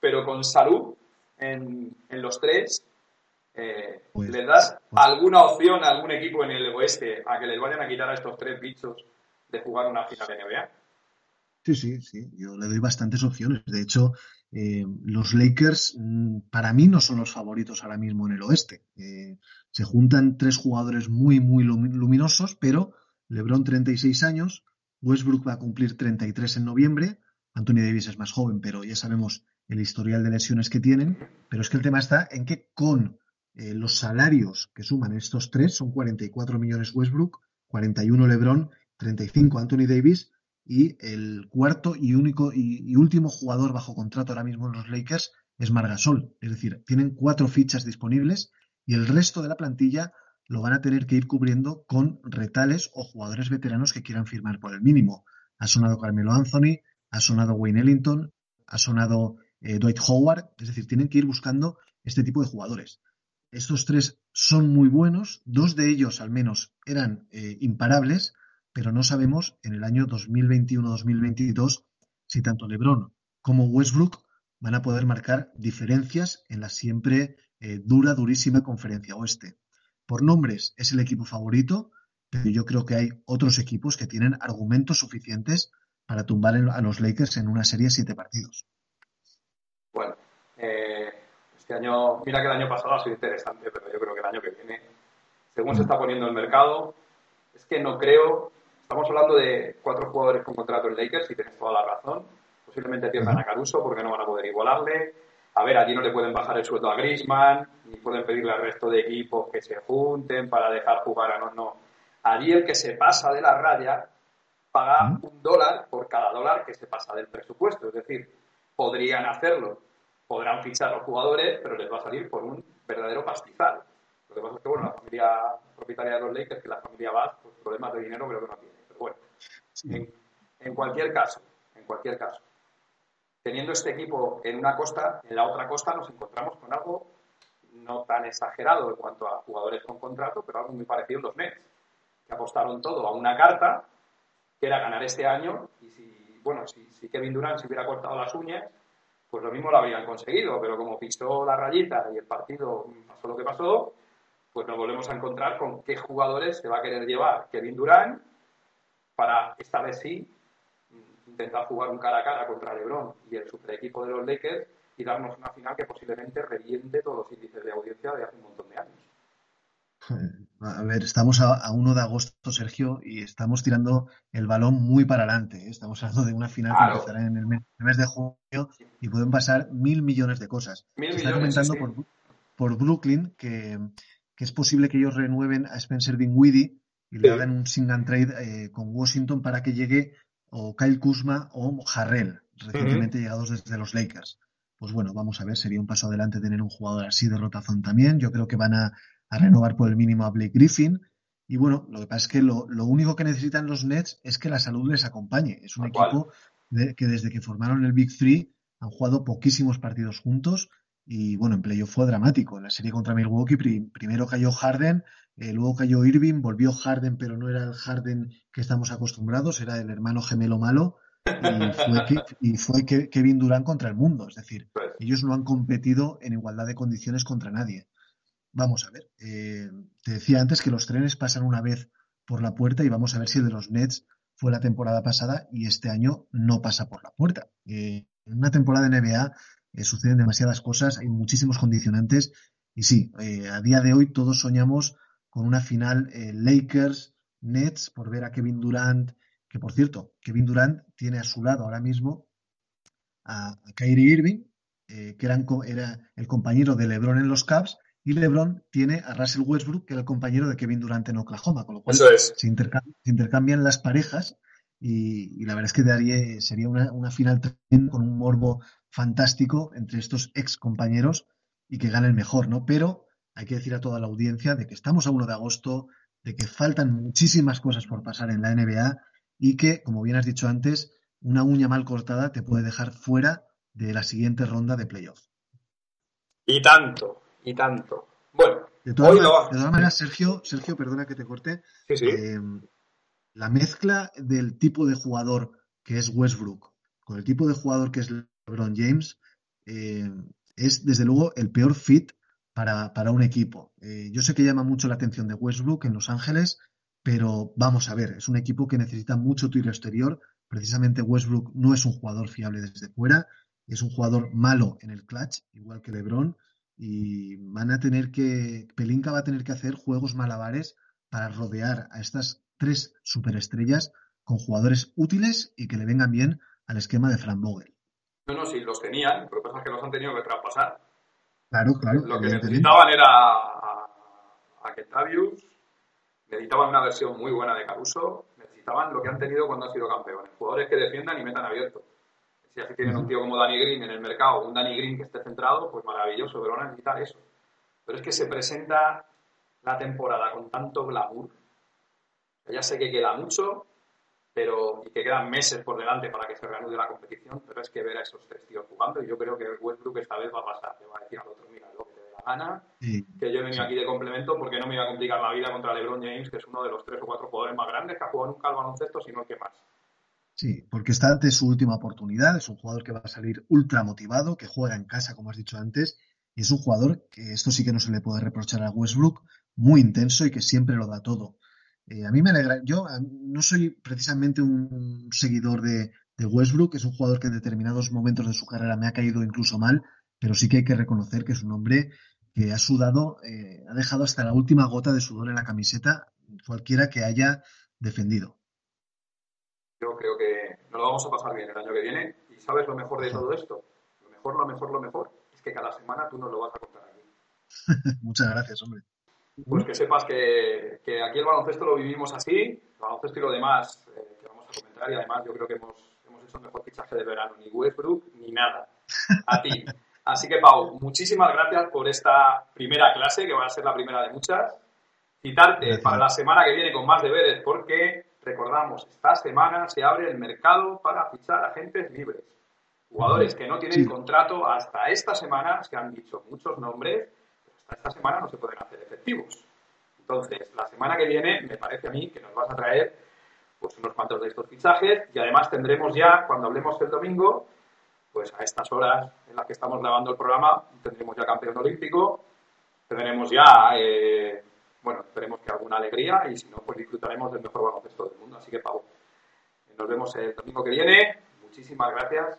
pero con salud en, en los tres, eh, pues, ¿le das pues alguna opción a algún equipo en el oeste a que les vayan a quitar a estos tres bichos de jugar una final de NBA? Sí, sí, sí. Yo le doy bastantes opciones. De hecho, eh, los Lakers mm, para mí no son los favoritos ahora mismo en el oeste. Eh, se juntan tres jugadores muy, muy luminosos, pero LeBron 36 años, Westbrook va a cumplir 33 en noviembre, Anthony Davis es más joven, pero ya sabemos el historial de lesiones que tienen. Pero es que el tema está en que con eh, los salarios que suman estos tres, son 44 millones Westbrook, 41 LeBron, 35 Anthony Davis, y el cuarto y único y, último jugador bajo contrato ahora mismo en los Lakers es Margasol. Es decir, tienen cuatro fichas disponibles y el resto de la plantilla lo van a tener que ir cubriendo con retales o jugadores veteranos que quieran firmar por el mínimo. Ha sonado Carmelo Anthony, ha sonado Wayne Ellington, ha sonado eh, Dwight Howard, es decir, tienen que ir buscando este tipo de jugadores. Estos tres son muy buenos, dos de ellos al menos eran eh, imparables, pero no sabemos en el año 2021-2022 si tanto LeBron como Westbrook van a poder marcar diferencias en la siempre eh, dura, durísima conferencia oeste. Por nombres es el equipo favorito, pero yo creo que hay otros equipos que tienen argumentos suficientes para tumbar a los Lakers en una serie de siete partidos. Bueno, eh, este año, mira que el año pasado ha sido interesante, pero yo creo que el año que viene, según se está poniendo el mercado, es que no creo Estamos hablando de cuatro jugadores con contrato en Lakers y tienes toda la razón. Posiblemente pierdan a Caruso porque no van a poder igualarle. A ver, allí no le pueden bajar el sueldo a Griezmann, ni pueden pedirle al resto de equipos que se junten para dejar jugar a no, no. Allí el que se pasa de la raya paga un dólar por cada dólar que se pasa del presupuesto. Es decir, podrían hacerlo, podrán fichar a los jugadores, pero les va a salir por un verdadero pastizal. Lo que pasa es que, bueno, la familia propietaria de los Lakers, que la familia Bass, pues problemas de dinero creo que no tiene. Bueno, en, cualquier caso, en cualquier caso, teniendo este equipo en una costa, en la otra costa nos encontramos con algo no tan exagerado en cuanto a jugadores con contrato, pero algo muy parecido a los Nets, que apostaron todo a una carta, que era ganar este año, y si, bueno, si, si Kevin Durant se hubiera cortado las uñas, pues lo mismo lo habrían conseguido, pero como pisó la rayita y el partido pasó lo que pasó, pues nos volvemos a encontrar con qué jugadores se va a querer llevar Kevin Durant para esta vez sí intentar jugar un cara a cara contra LeBron y el super equipo de los Lakers y darnos una final que posiblemente reviente todos los índices de audiencia de hace un montón de años. A ver, estamos a, 1 de agosto, Sergio, y estamos tirando el balón muy para adelante. ¿eh? Estamos hablando de una final que empezará en el mes, de junio y pueden pasar mil millones de cosas. Mil está comentando por, Brooklyn que, es posible que ellos renueven a Spencer Dinwiddie y le hagan un single trade eh, con Washington para que llegue o Kyle Kuzma o Harrell, recientemente llegados desde los Lakers. Pues bueno, vamos a ver, sería un paso adelante tener un jugador así de rotación también. Yo creo que van a, renovar por el mínimo a Blake Griffin. Y bueno, lo que pasa es que lo, único que necesitan los Nets es que la salud les acompañe. Es un equipo que desde que formaron el Big Three han jugado poquísimos partidos juntos y bueno, en playoff fue dramático. En la serie contra Milwaukee primero cayó Harden, eh, luego cayó Irving, volvió Harden, pero no era el Harden que estamos acostumbrados, era el hermano gemelo malo. Y fue, que, Kevin Durant contra el mundo. Es decir, ellos no han competido en igualdad de condiciones contra nadie. Vamos a ver. Eh, te decía antes que los trenes pasan una vez por la puerta y vamos a ver si el de los Nets fue la temporada pasada y este año no pasa por la puerta. Eh, en una temporada de NBA eh, suceden demasiadas cosas, hay muchísimos condicionantes y sí, eh, a día de hoy todos soñamos con una final eh, Lakers-Nets por ver a Kevin Durant, que por cierto, Kevin Durant tiene a su lado ahora mismo a, Kyrie Irving, que eran era el compañero de LeBron en los Cavs, y LeBron tiene a Russell Westbrook, que era el compañero de Kevin Durant en Oklahoma, con lo cual es. se, intercam- se intercambian las parejas y, y la verdad es que daría, sería una, una final con un morbo fantástico entre estos ex compañeros y que gane el mejor, ¿no? Pero hay que decir a toda la audiencia de que estamos a 1 de agosto, de que faltan muchísimas cosas por pasar en la NBA y que, como bien has dicho antes, una uña mal cortada te puede dejar fuera de la siguiente ronda de playoff. Y tanto, y tanto. Bueno, De todas, maneras, Sergio, Sergio, perdona que te corte, Sí, sí. eh, la mezcla del tipo de jugador que es Westbrook con el tipo de jugador que es LeBron James eh, es desde luego el peor fit para, para un equipo. Eh, yo sé que llama mucho la atención de Westbrook en Los Ángeles, pero vamos a ver, es un equipo que necesita mucho tiro exterior. Precisamente Westbrook no es un jugador fiable desde fuera, es un jugador malo en el clutch, igual que LeBron, y van a tener que, Pelinka va a tener que hacer juegos malabares para rodear a estas tres superestrellas con jugadores útiles y que le vengan bien al esquema de Fran Vogel. No, no, sí, los tenían, que pasa que los han tenido que traspasar. Claro, claro, Lo que necesitaban era a, a Kentavius, necesitaban una versión muy buena de Caruso, necesitaban lo que han tenido cuando han sido campeones, jugadores que defiendan y metan abierto. Si así tienen un tío como Danny Green en el mercado, un Danny Green que esté centrado, pues maravilloso, pero van a necesitar eso. Pero es que se presenta la temporada con tanto glamour. Ya sé que queda mucho, pero y que quedan meses por delante para que se reanude la competición, pero es que ver a esos tres tíos jugando y yo creo que Westbrook esta vez va a pasar, le va a decir al otro, mira, lo que te dé la gana, Sí, que yo he venido aquí de complemento porque no me iba a complicar la vida contra LeBron James, que es uno de los tres o cuatro jugadores más grandes que ha jugado nunca al baloncesto, sino el que más. sí, porque está ante su última oportunidad, es un jugador que va a salir ultra motivado, que juega en casa, como has dicho antes, y es un jugador que esto sí que no se le puede reprochar a Westbrook, muy intenso y que siempre lo da todo. Eh, a mí me alegra, yo a- no soy precisamente un seguidor de, de Westbrook, es un jugador que en determinados momentos de su carrera me ha caído incluso mal, pero sí que hay que reconocer que es un hombre que ha sudado, eh, ha dejado hasta la última gota de sudor en la camiseta cualquiera que haya defendido. Yo creo que nos lo vamos a pasar bien el año que viene. ¿Y sabes lo mejor de todo esto? Lo mejor, lo mejor, lo mejor es que cada semana tú nos lo vas a contar aquí. Muchas gracias, hombre. Pues que sepas que, que aquí el baloncesto lo vivimos así, el baloncesto y lo demás eh, que vamos a comentar, y además yo creo que hemos, hemos hecho el mejor fichaje de verano, ni Westbrook ni nada. A ti. Así que, Pau, muchísimas gracias por esta primera clase, que va a ser la primera de muchas. Citarte Gracias. para la semana que viene con más deberes, porque recordamos, esta semana se abre el mercado para fichar agentes libres. Jugadores que no tienen Sí. contrato hasta esta semana, se han dicho muchos nombres, esta semana no se pueden hacer efectivos. Entonces, la semana que viene me parece a mí que nos vas a traer pues unos cuantos de estos fichajes y además tendremos ya, cuando hablemos el domingo, pues a estas horas en las que estamos grabando el programa, tendremos ya campeón olímpico, tendremos ya, eh, bueno, esperemos que alguna alegría y si no, pues disfrutaremos del mejor baloncesto del mundo. Así que, Pau, nos vemos el domingo que viene. Muchísimas gracias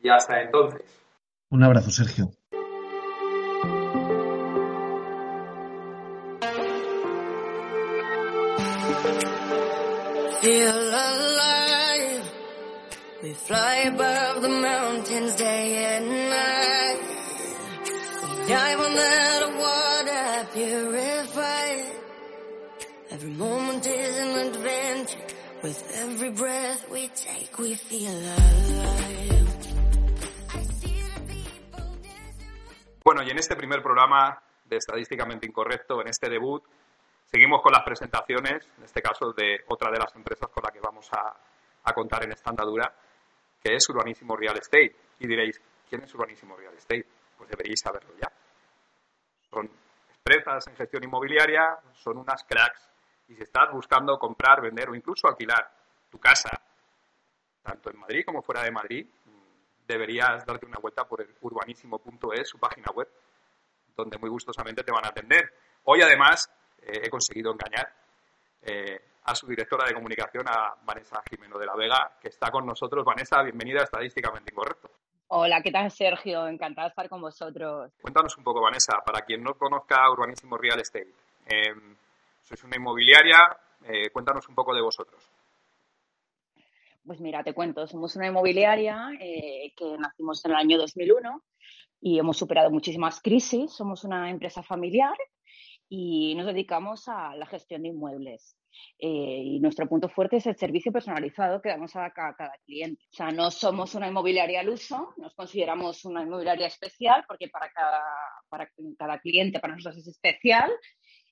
y hasta entonces. Un abrazo, Sergio. Feel alive. We fly above the mountains day and night. We dive on that water purified. Every moment is an adventure. With every breath we take, we feel alive. Bueno, y en este primer programa de Estadísticamente Incorrecto, en este debut, seguimos con las presentaciones, en este caso de otra de las empresas con la que vamos a, contar en esta andadura, que es Urbanísimo Real Estate. Y diréis, ¿quién es Urbanísimo Real Estate? Pues deberíais saberlo ya. Son empresas en gestión inmobiliaria, son unas cracks. Y si estás buscando comprar, vender o incluso alquilar tu casa, tanto en Madrid como fuera de Madrid, deberías darte una vuelta por el urbanísimo.es, su página web, donde muy gustosamente te van a atender. Hoy, además, eh, he conseguido engañar eh, a su directora de comunicación, a Vanessa Jimeno de la Vega, que está con nosotros. Vanessa, bienvenida a Estadísticamente Incorrecto. Hola, ¿qué tal Sergio? Encantada de estar con vosotros. Cuéntanos un poco, Vanessa, para quien no conozca Urbanísimo Real Estate. Eh, sois una inmobiliaria, eh, cuéntanos un poco de vosotros. Pues mira, te cuento, somos una inmobiliaria que nacimos en el año 2001 y hemos superado muchísimas crisis. Somos una empresa familiar y nos dedicamos a la gestión de inmuebles. Eh, y nuestro punto fuerte es el servicio personalizado que damos a cada, cada, cliente. O sea, no somos una inmobiliaria al uso, nos consideramos una inmobiliaria especial porque para cada, para cada cliente, para nosotros es especial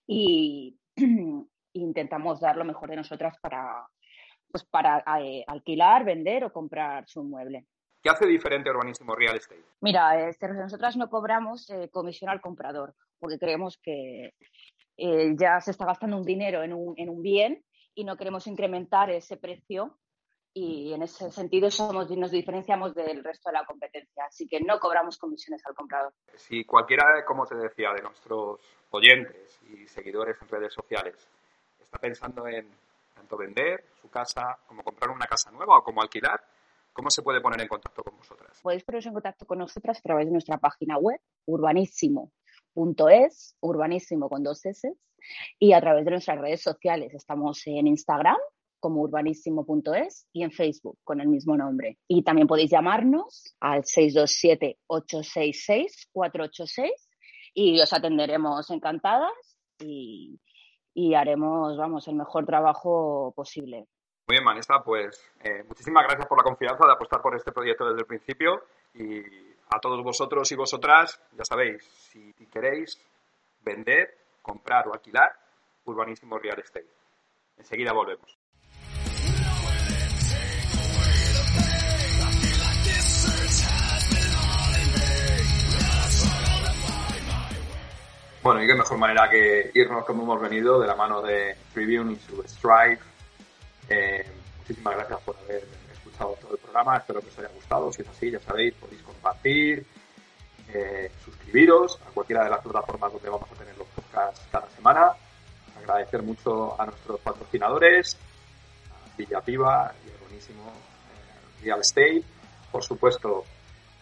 y intentamos dar lo mejor de nosotras para, pues para eh, alquilar, vender o comprar su inmueble. ¿Qué hace diferente Urbanísimo Real Estate? Mira, este, nosotras no cobramos eh, comisión al comprador porque creemos que eh, ya se está gastando un dinero en un, en un, bien y no queremos incrementar ese precio y en ese sentido somos, nos diferenciamos del resto de la competencia, así que no cobramos comisiones al comprador. Si cualquiera, como te decía, de nuestros oyentes y seguidores en redes sociales está pensando en tanto vender su casa como comprar una casa nueva o como alquilar, ¿cómo se puede poner en contacto con vosotras? Podéis poneros en contacto con nosotras a través de nuestra página web, urbanísimo.es, urbanísimo con dos S, y a través de nuestras redes sociales. Estamos en Instagram como urbanísimo.es y en Facebook con el mismo nombre. Y también podéis llamarnos al 627-866-486 y os atenderemos encantadas y, y haremos, vamos, el mejor trabajo posible. Muy bien, Vanessa, pues eh, muchísimas gracias por la confianza de apostar por este proyecto desde el principio y a todos vosotros y vosotras, ya sabéis, si queréis vender, comprar o alquilar, Urbanísimo Real Estate. Enseguida volvemos. Bueno, y qué mejor manera que irnos como hemos venido, de la mano de Tribune y su. Eh, muchísimas gracias por haber escuchado todo el programa, espero que os haya gustado. Si es así, ya sabéis, podéis compartir, eh, suscribiros a cualquiera de las plataformas donde vamos a tener los podcasts cada semana. Agradecer mucho a nuestros patrocinadores, a Villa Piva y el buenísimo eh, Real Estate. Por supuesto,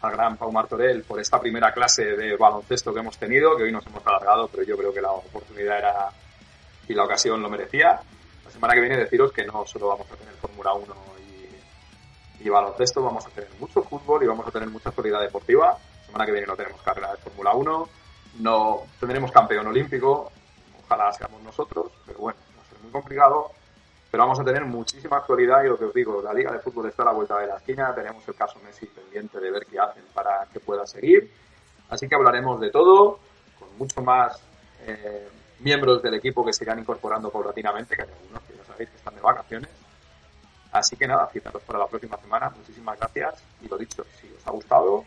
al gran Pau Martorell por esta primera clase de baloncesto que hemos tenido, que hoy nos hemos alargado, pero yo creo que la oportunidad era y la ocasión lo merecía. La semana que viene deciros que no solo vamos a tener Fórmula 1 y, y, baloncesto, vamos a tener mucho fútbol y vamos a tener mucha actualidad deportiva. La semana que viene no tenemos carrera de Fórmula 1, no tendremos campeón olímpico, ojalá seamos nosotros, pero bueno, va a ser muy complicado pero vamos a tener muchísima actualidad y lo que os digo, la Liga de Fútbol está a la vuelta de la esquina, tenemos el caso Messi pendiente de ver qué hacen para que pueda seguir, así que hablaremos de todo, con mucho más eh, miembros del equipo que se irán incorporando paulatinamente, que hay algunos que ya sabéis que están de vacaciones. Así que nada, citaros para la próxima semana, muchísimas gracias y lo dicho, si os ha gustado,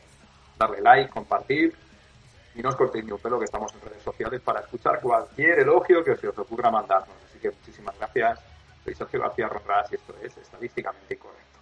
darle like, compartir y no os cortéis ni un pelo que estamos en redes sociales para escuchar cualquier elogio que se os ocurra mandarnos. Así que muchísimas gracias soy Sergio García Ronras y esto es Estadísticamente Incorrecto.